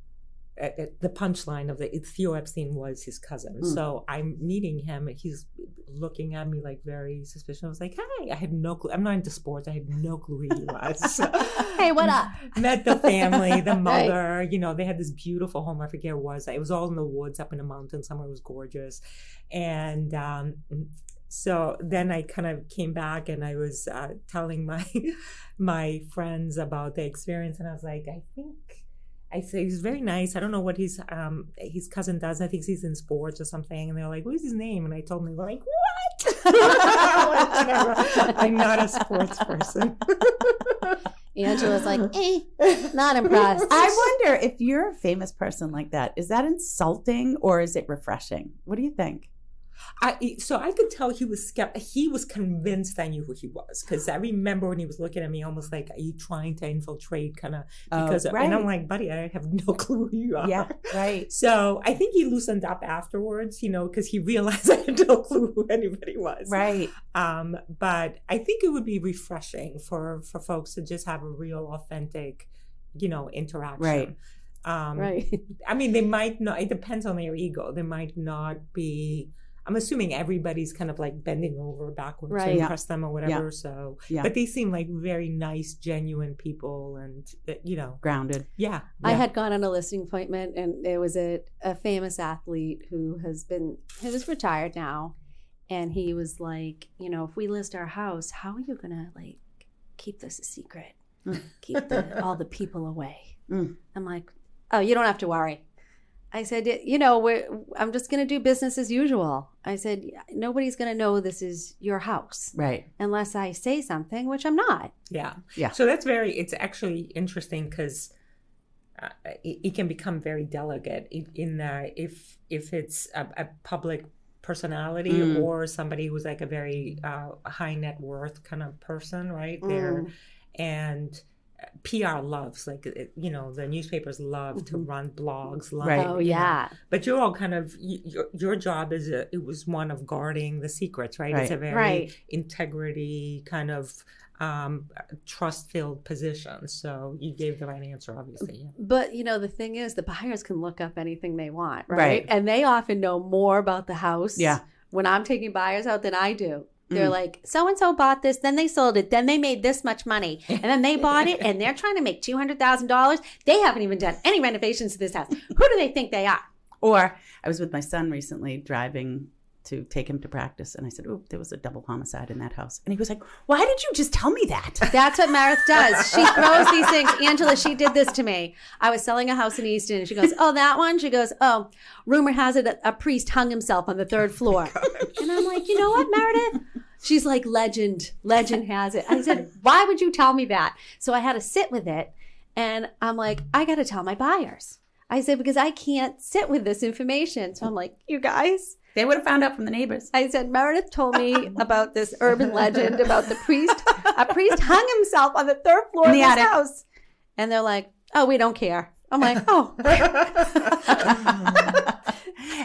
uh, uh, the punchline of the Theo Epstein was his cousin. Mm. So I'm meeting him, and he's looking at me like very suspicious. I was like, "Hi," I had no clue. I'm not into sports. I had no clue who he (laughs) was. (laughs) Hey, what up? Met the family, the (laughs) Right. mother. You know, they had this beautiful home. I forget what it was. It was all in the woods, up in the mountains. Somewhere it was gorgeous, and um, so then I kind of came back and I was uh, telling my my friends about the experience, and I was like, I think. I say he's very nice. I don't know what his um his cousin does. I think he's in sports or something. And they're like, "What's his name?" And I told them, they're like, "What?" (laughs) I'm not a sports person. (laughs) Angela's like, (laughs) eh, not impressed. I wonder if you're a famous person like that, is that insulting or is it refreshing? What do you think? I so I could tell he was skept. He was convinced I knew who he was because I remember when he was looking at me, almost like, "Are you trying to infiltrate?" Kind of because, right. and I'm like, "Buddy, I have no (laughs) clue who you are." yeah, right. So I think he loosened up afterwards, you know, because he realized (laughs) I had no clue who anybody was. Right. Um, but I think it would be refreshing for for folks to just have a real, authentic, you know, interaction. Right. Um, right. (laughs) I mean, they might not. It depends on their ego. They might not be. I'm assuming everybody's kind of like bending over backwards Right. to Yeah. impress them or whatever. So, Yeah. but they seem like very nice, genuine people, and uh, you know, Grounded. yeah, I had gone on a listing appointment, and it was a, a famous athlete who has been who is retired now, and he was like, you know, if we list our house, how are you gonna like keep this a secret? Mm. Keep the, all the people away. Mm. I'm like, oh, you don't have to worry. I said, you know, we're, I'm just gonna do business as usual. I said, nobody's gonna know this is your house Right. unless I say something, which I'm not. yeah, Yeah. So that's very. It's actually interesting because. Uh, it, it can become very delicate in, in that if if it's a, a public personality Mm. or somebody who's like a very uh, high net worth kind of person, right? They're Mm. and uh, PR loves like it- you know the newspapers love to Mhm. run blogs, love, Right. Oh you know. yeah, But you're all kind of y- your your job is a, it was one of guarding the secrets, right? right. It's a very Right. integrity kind of um, trust filled position. So you gave the right answer, obviously. Yeah. But you know, the thing is, the buyers can look up anything they want, right? Right. And they often know more about the house. Yeah. When I'm taking buyers out than I do. They're Mm. like, so and so bought this, then they sold it, then they made this much money, and then they bought it, and they're trying to make two hundred thousand dollars. They haven't even done any renovations to this house. Who do they think they are? Or I was with my son recently driving to take him to practice. And I said, Oh, there was a double homicide in that house. And he was like, Why did you just tell me that? (laughs) That's what Meredith does. She throws these things. Angela, she did this to me. I was selling a house in Easton, and she goes, "Oh, that one." She goes, "Oh, rumor has it that a priest hung himself on the third floor." (laughs) Oh and I'm like, "You know what, Meredith?" She's like, "Legend, legend has it." I said, "Why would you tell me that?" So I had to sit with it, and I'm like, "I got to tell my buyers." I said because I can't sit with this information. So I'm like, "You guys." They would have found out from the neighbors. I said, Meredith told me (laughs) about this urban legend about the priest. A priest hung himself on the third floor In of the his attic. house. And they're like, oh, we don't care. I'm like, (laughs) oh. (laughs)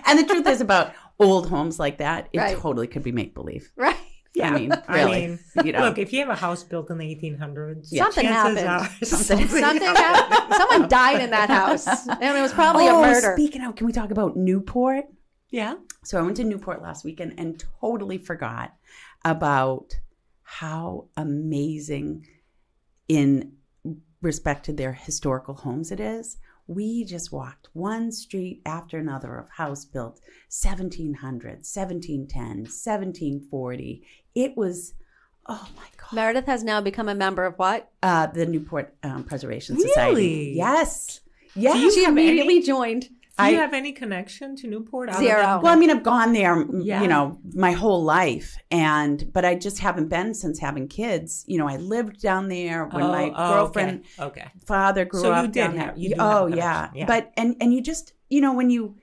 and the truth is about old homes like that, it Right. totally could be make believe. right. I mean, I really. mean, you know. Look, if you have a house built in the 1800s, Yeah. Something chances happened. are Something- Something happened. Someone died in that house. And it was probably a oh, murder. speaking of, can we talk about Newport? Yeah. So I went to Newport last weekend and totally forgot about how amazing in respect to their historical homes it is. We just walked one street after another of house built 1700, 1710, 1740. It was, oh my God. Meredith has now become a member of what? Uh, the Newport um, Preservation Society. Really? Yes. Yes. She immediately any- joined. Do you I- have any connection to Newport? Zero. Well, I mean, I've gone there, Yeah. you know, my whole life, and but I just haven't been since having kids. You know, I lived down there when Oh, my oh, girlfriend Okay. okay. father grew up. So you did have- you oh yeah. yeah. but and and you just you know when you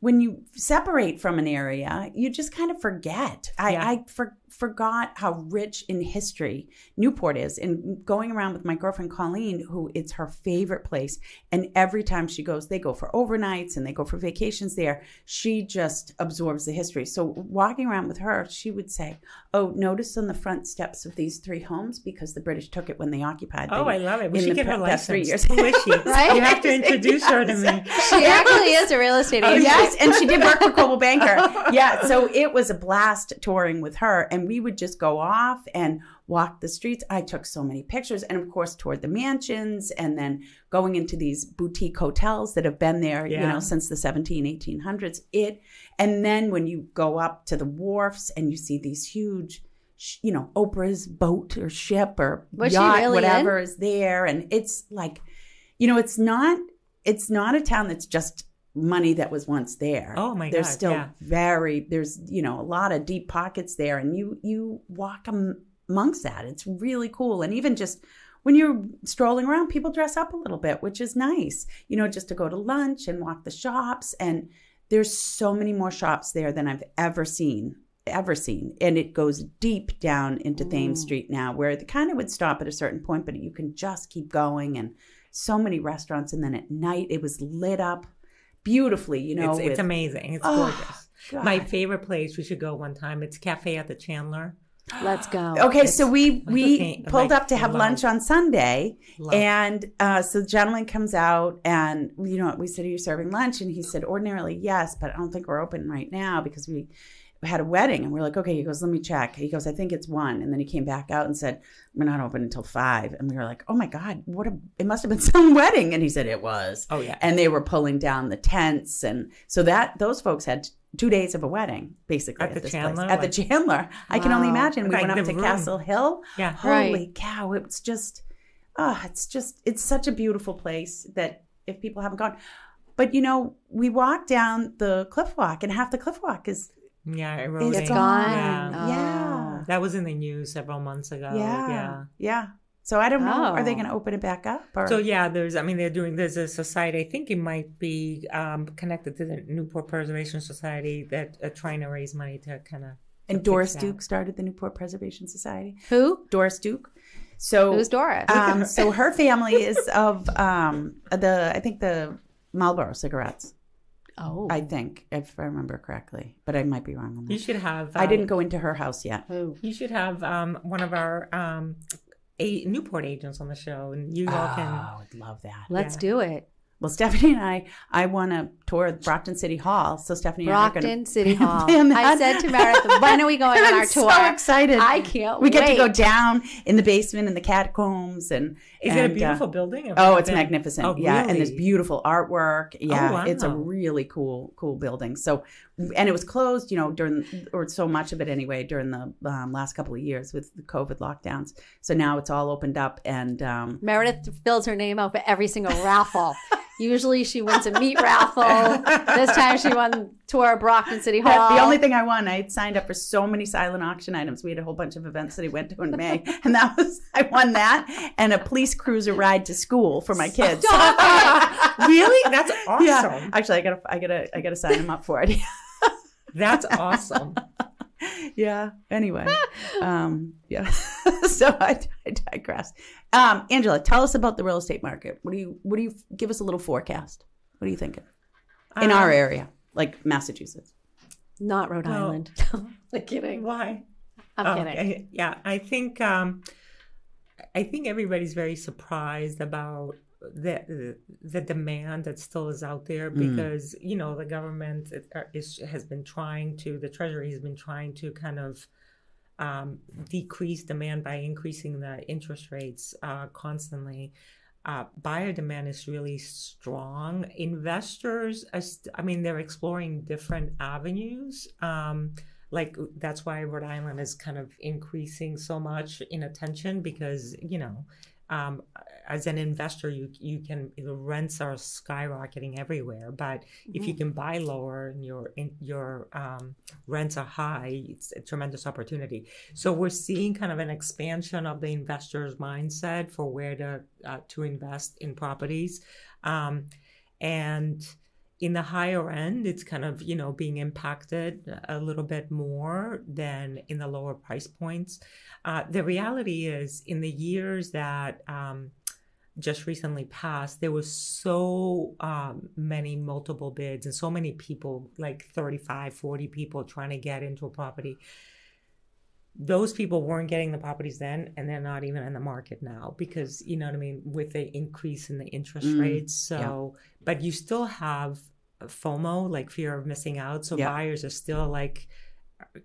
when you separate from an area, you just kind of forget. I, Yeah. I for, forgot how rich in history Newport is. And going around with my girlfriend Colleen, who it's her favorite place, and every time she goes, they go for overnights and they go for vacations there. She just absorbs the history. So walking around with her, she would say, "Oh, notice on the front steps of these three homes because the British took it when they occupied." Oh, the- I love it. We in should the get her pre- past three license. years. Who is she? (laughs) Right? You have to introduce her to me. (laughs) She actually is a real estate oh, agent. yes, and she did work for Coldwell Banker. (laughs) Yeah, so it was a blast touring with her, and we would just go off and walk the streets. I took so many pictures, and of course, toward the mansions, and then going into these boutique hotels that have been there, you know, since the 17, 1800s. It, and then when you go up to the wharfs and you see these huge. You know, Oprah's boat or ship or Was yacht, really whatever is there, and it's like, you know, it's not it's not a town that's just money that was once there. Oh my there's God, still yeah. very there's you know a lot of deep pockets there, and you you walk amongst that. It's really cool, and even just when you're strolling around, people dress up a little bit, which is nice. You know, just to go to lunch and walk the shops, and there's so many more shops there than I've ever seen ever seen and it goes deep down into Thames mm. Street now where they kind of would stop at a certain point but you can just keep going and so many restaurants and then at night it was lit up beautifully you know it's, it's amazing. It's Oh, gorgeous. God. My favorite place. We should go one time. It's Cafe at the Chanler. (gasps) Let's go. Okay, so we we Okay, pulled like, up to have love. lunch on Sunday, Love. and uh, so the gentleman comes out, and you know we said, "Are you serving lunch?" And he said, "Ordinarily, yes, but I don't think we're open right now because we." Had a wedding and we're like okay he goes let me check he goes i think it's one and then he came back out and said we're not open until five and we were like oh my god what a it must have been (laughs) some wedding and he said it was Oh yeah. and they were pulling down the tents and so that those folks had two days of a wedding basically At the this Chanler? place. at Like- the chanler i can only Wow. imagine we Like went up to room. castle hill Yeah. Right. holy cow it's just oh it's just it's such a beautiful place that if people haven't gone but you know we walk down the cliff walk and half the cliff walk is Yeah. Eroding. It's gone. Yeah. Oh. yeah That was in the news several months ago. yeah Yeah. yeah so i don't know are they Oh. going to open it back up or So yeah, there's. I mean, they're doing. There's a society. I think it might be um, connected to the Newport Preservation Society that are trying to raise money to kind of. and doris that. duke started the newport preservation society Who? doris duke so Who's Doris? um, so her family is of um, the I think the Marlboro cigarettes. Oh. I think if I remember correctly, but I might be wrong on You should have. I um, didn't go into her house yet. Who? You should have um, one of our um, a Newport agents on the show, and you all can. Oh, I would love that. Let's Yeah. do it. Well, Stephanie and I, I want to tour Brockton City Hall. So Stephanie and I are City (laughs) Hall. I said to Meredith, when are we going on (laughs) I'm our tour? so excited. I can't we get to go down in the basement in the catacombs and Is it And, a uh, beautiful building? I've Oh, never it's been- magnificent. Oh, Yeah, and there's beautiful artwork. Yeah, it's a really cool, cool building. So, and it was closed, you know, during or so much of it anyway during the um, last couple of years with the COVID lockdowns. So now it's all opened up, and um, Meredith fills her name out for every single raffle. (laughs) Usually she wins a meat raffle. this time she won tour of Brockton City Hall. That- the only thing I won, I had signed up for so many silent auction items. We had a whole bunch of events that I went to in May, (laughs) and that was I won that and a police cruiser ride to school for my kids. (laughs) really? That's awesome. Yeah, actually, I gotta, I gotta, I gotta sign them up for it. (laughs) That's awesome. (laughs) yeah. Anyway, um, yeah. (laughs) so I, I digress. Um, Angela, tell us about the real estate market. What do you, what do you give us a little forecast? What are you thinking in Um, our area, like Massachusetts? Not Rhode Well- Island. (laughs) I'm kidding. Why? I'm Oh, kidding. I- yeah, I think um, I think everybody's very surprised about the the demand that still is out there Mm. because you know the government uh, is, has been trying to the treasury has been trying to kind of um, decrease demand by increasing the interest rates uh, constantly. Uh, buyer demand is really strong. Investors, are st- I mean, they're exploring different avenues. Um, like that's why Rhode Island is kind of increasing so much in attention because you know, um, as an investor, you you can the rents are skyrocketing everywhere, but if you can buy lower and your in, your um, rents are high, it's a tremendous opportunity. So we're seeing kind of an expansion of the investor's mindset for where to uh, to invest in properties, um, and in the higher end, it's kind of you know being impacted a little bit more than in the lower price points. Uh, the reality is, in the years that um, just recently passed, there was so um, many multiple bids and so many people, like 35, 40 people trying to get into a property. Those people weren't getting the properties then, and they're not even in the market now because, you know what I mean, with the increase in the interest Mm, rates. So, but you still have FOMO, like fear of missing out. So Yeah. buyers are still like,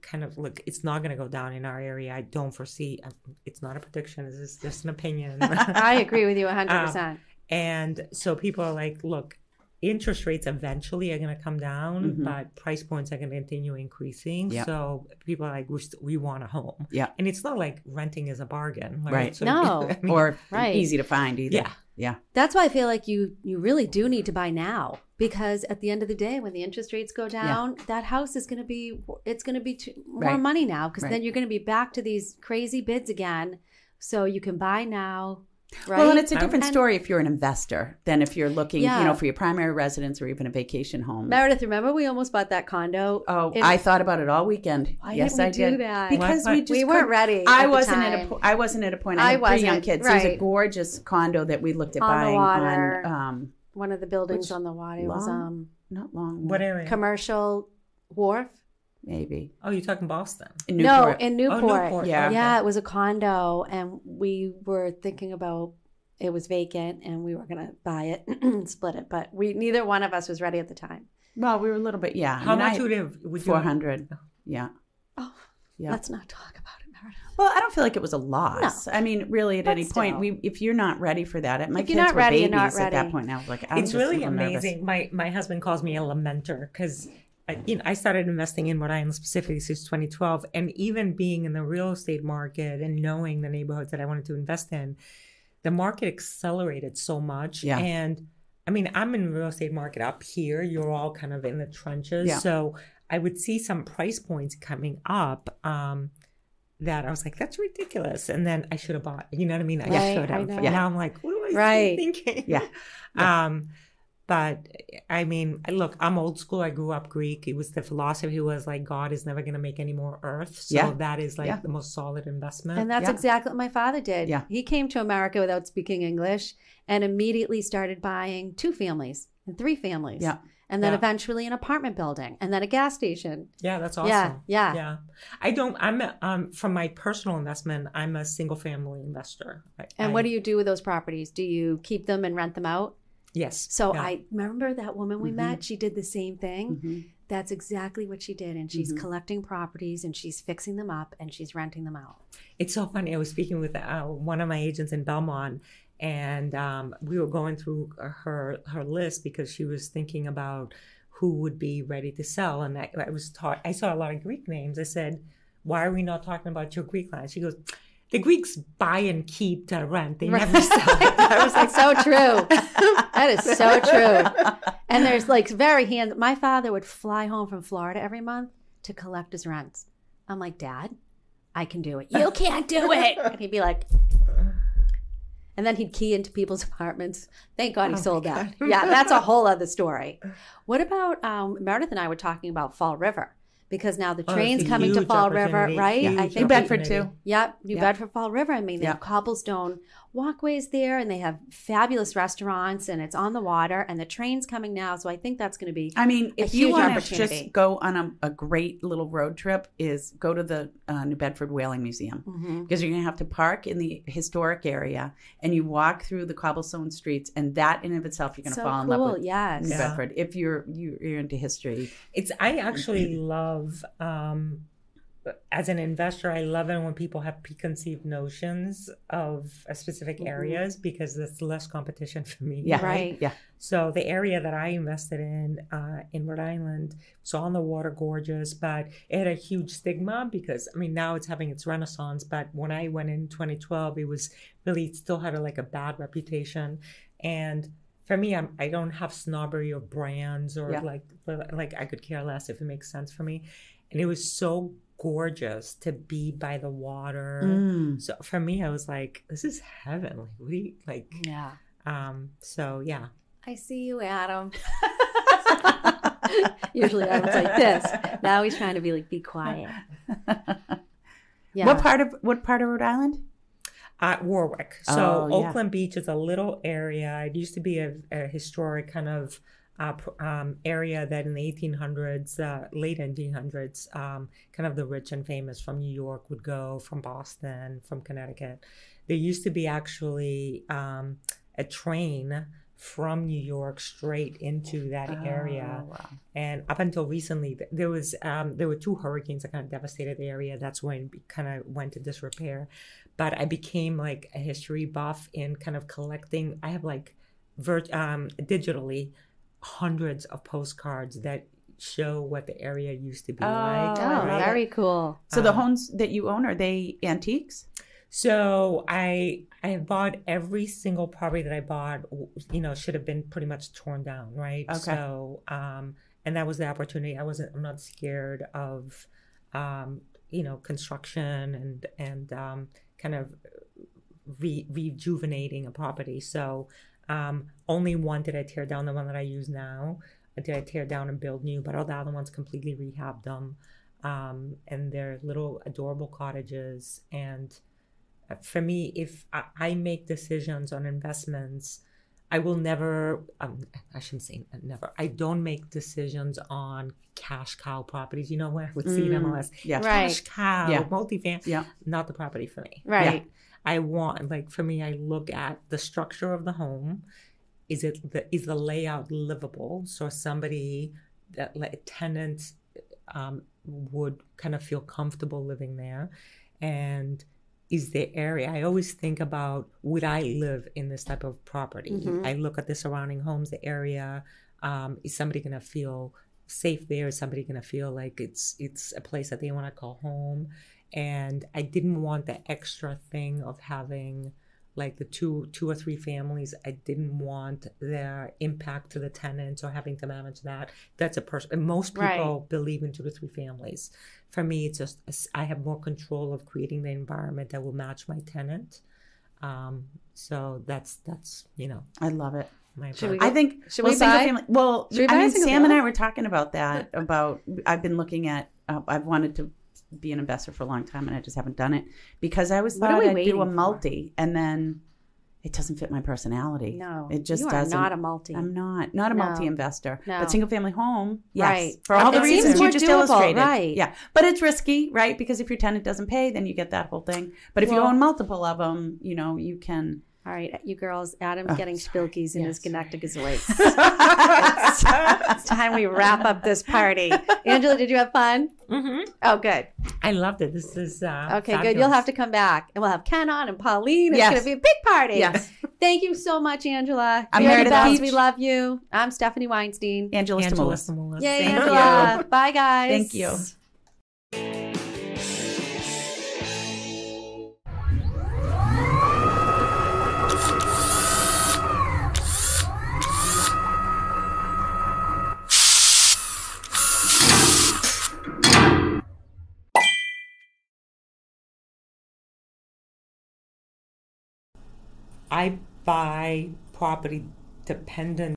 kind of look, it's not going to go down in our area. I don't foresee, uh, it's not a prediction, this is just an opinion. (laughs) I agree with you 100%. And so people are like, look, interest rates eventually are going to come down, Mhm. but price points are going to continue increasing. Yeah. So people are like, we, st- we want a home. Yeah. And it's not like renting is a bargain. Right. Right. So, (laughs) No. I mean, or right. easy to find either. yeah. Yeah. That's why I feel like you you really do need to buy now because at the end of the day, when the interest rates go down, that house is going to be it's going to be t- more Right. money now because Right. then you're going to be back to these crazy bids again. So you can buy now, right? Well, and it's a different and- story if you're an investor than if you're looking, Yeah. you know, for your primary residence or even a vacation home. Meredith, remember we almost bought that condo? Oh, in- I thought about it all weekend. Why yes, didn't we I do did. that? Because Why- we just we weren't ready. I wasn't at a time. I wasn't at a point. I I had three young kids. It was a gorgeous condo that we looked at On buying on um one of the buildings Which- on the water it was Long- um not long. What area? commercial wharf. maybe oh, you're talking Boston. in No, Newport. in Oh, Newport. Newport. Yeah. Okay. Yeah, it was a condo, and we were thinking about it was vacant, and we were gonna buy it, (clears throat) and split it, but we neither one of us was ready at the time. well, we were a little bit. Yeah, How much would it would you Four hundred. Yeah. Oh, Yeah. let's not talk about it, Meredith. Well, I don't feel like it was a loss. I mean, really, at But any point, we if you're not ready for that, my If kids you're not were ready, babies you're not at that point. Now, like I'm it's just a really little nervous. amazing. My my husband calls me a lamenter because you know I started investing in Rhode Island specifically since 2012, and even being in the real estate market and knowing the neighborhoods that I wanted to invest in, the market accelerated so much. Yeah. And I mean, I'm in the real estate market up here. You're all kind of in the trenches, Yeah. so I would see some price points coming up. Um, that I was like, that's ridiculous. And then I should have bought, you know what I mean? I Right, should have. And Now I'm like, what am I Right. thinking? Yeah. (laughs) Um, but I mean, look, I'm old school. I grew up Greek. It was the philosophy was like God is never going to make any more earth. So Yeah. that is like Yeah. the most solid investment. And that's Yeah. exactly what my father did. Yeah. He came to America without speaking English and immediately started buying two families and three families. Yeah. And then Yeah. eventually an apartment building and then a gas station. yeah, that's awesome. Yeah. Yeah. Yeah. I don't, I'm, um, from my personal investment, I'm a single family investor. I, And I- what do you do with those properties? Do you keep them and rent them out? Yes. So yeah. I remember that woman we Mhm. met. She did the same thing. Mhm. That's exactly what she did. And she's Mhm. collecting properties and she's fixing them up and she's renting them out. It's so funny. I was speaking with uh, one of my agents in Belmont, and um, we were going through her her list because she was thinking about who would be ready to sell. And I, I was taught. I saw a lot of Greek names. I said, "Why are we not talking about your Greek line?" She goes. The Greeks buy and keep to rent. They never sell. it." (laughs) I was like, so true. That is so true. And there's like very hands. My father would fly home from Florida every month to collect his rents. I'm like, Dad, I can do it. You can't do it. And he'd be like, and then he'd key into people's (laughs) apartments. Thank God he Oh sold that. Yeah, that's a whole other (laughs) story. What about um, Meredith and I were talking about Fall River because now the Oh, train's coming to Fall River, right? Huge I New think Bedford too. Yep, New Yeah. Bedford Fall River. I mean, they Yeah. have cobblestone walkways there, and they have fabulous restaurants, and it's on the water, and the train's coming now. So I think that's going to be I mean, A if you want to just go on a, a great little road trip, is go to the uh, New Bedford Whaling Museum Mhm. because you're going to have to park in the historic area and you walk through the cobblestone streets, and that in of itself, you're going to so fall in love with yes. New Yeah. Bedford if you're you- you're into history. It's I actually (clears throat) love um as an investor, I love it when people have preconceived notions of a specific Mhm. areas because there's less competition for me. Yeah, Right. Yeah, So the area that I invested in uh, in Rhode Island was on the water, gorgeous, but it had a huge stigma because I mean now it's having its renaissance. But when I went in 2012, it was really it still had a, like a bad reputation, and for me, I'm, I don't have snobbery of brands or Yeah. like like I could care less if it makes sense for me, and it was so gorgeous to be by the water. Mm. So for me, I was like, this is heaven. Like, what do you like? Yeah. Um, so yeah. I see you, Adam. (laughs) (laughs) Usually Adam's like this. Now he's trying to be like, be quiet. (laughs) Yeah. What part of what part of Rhode Island? at Warwick. So Oh, yeah. Oakland Beach is a little area. It used to be a, a historic kind of uh, um, area that in the 1800s, uh, late 1800s, um, kind of the rich and famous from New York would go, from Boston, from Connecticut. There used to be actually um, a train from New York straight into that area. Oh, wow. And up until recently, there was um, there were two hurricanes that kind of devastated the area. That's when it kind of went to disrepair. But I became like a history buff in kind of collecting. I have like virt- um, digitally hundreds of postcards that show what the area used to be Oh, like. Oh, right. very cool. So the Um, homes that you own are they antiques? So I I bought every single property that I bought. You know, should have been pretty much torn down, right? Okay. So um, and that was the opportunity. I wasn't. I'm not scared of, um, you know, construction and and um, kind of re- rejuvenating a property. So um, only one did I tear down. The one that I use now. Did I tear down and build new? But all the other ones completely rehabbed them. Um, and they're little adorable cottages and uh, for me, if I, I make decisions on investments, I will never, um, I shouldn't say never, I don't make decisions on cash cow properties. You know what I would see in Mm, MLS? yeah. Right. Cash cow, Yeah. multifamily, Yeah. not the property for me. Right. I want, like, for me, I look at the structure of the home. Is it the is the layout livable? So somebody that like tenants um, would kind of feel comfortable living there, and is the area. I always think about would I live in this type of property? Mhm. I look at the surrounding homes, the area. Um, is somebody gonna feel safe there? Is somebody gonna feel like it's it's a place that they want to call home? And I didn't want the extra thing of having like the two two or three families. I didn't want their impact to the tenants or having to manage that. That's a person. Most people Right. believe in two to three families. For me, it's just I have more control of creating the environment that will match my tenant. Um, so that's that's you know I love it. my Should we. I think Should we single buy- family. Well, should we buy I a mean, Sam and I were talking about that. About I've been looking at. Uh, I've wanted to be an investor for a long time, and I just haven't done it because I was thought I'd do a for? multi, and then it doesn't fit my personality. No. it just doesn't you are doesn't. not a multi. I'm not not a No. multi investor, No. but single family home, yes, Right. for all the reasons you just doable, illustrated. right. Yeah, but it's risky, right? Because if your tenant doesn't pay, then you get that whole thing. But if you own multiple of them, you know you can. All right, you girls, Adam's Oh, getting spilkies in his Yes. connecticuzzoids. it's, (laughs) it's time we wrap up this party. Angela, did you have fun? Mm-hmm. Oh, good. I loved it. This is uh, Okay, good. You'll have to come back, and we'll have Ken on and Pauline. It's Yes. going to be a big party. Yes. Thank you so much, Angela. I'm You're the Meredith best. We love you. I'm Stephanie Weinstein. Angela Angela Stamoulos. Stamoulos. Yay, Thank Angela. Bye, guys. Thank you. I buy property dependent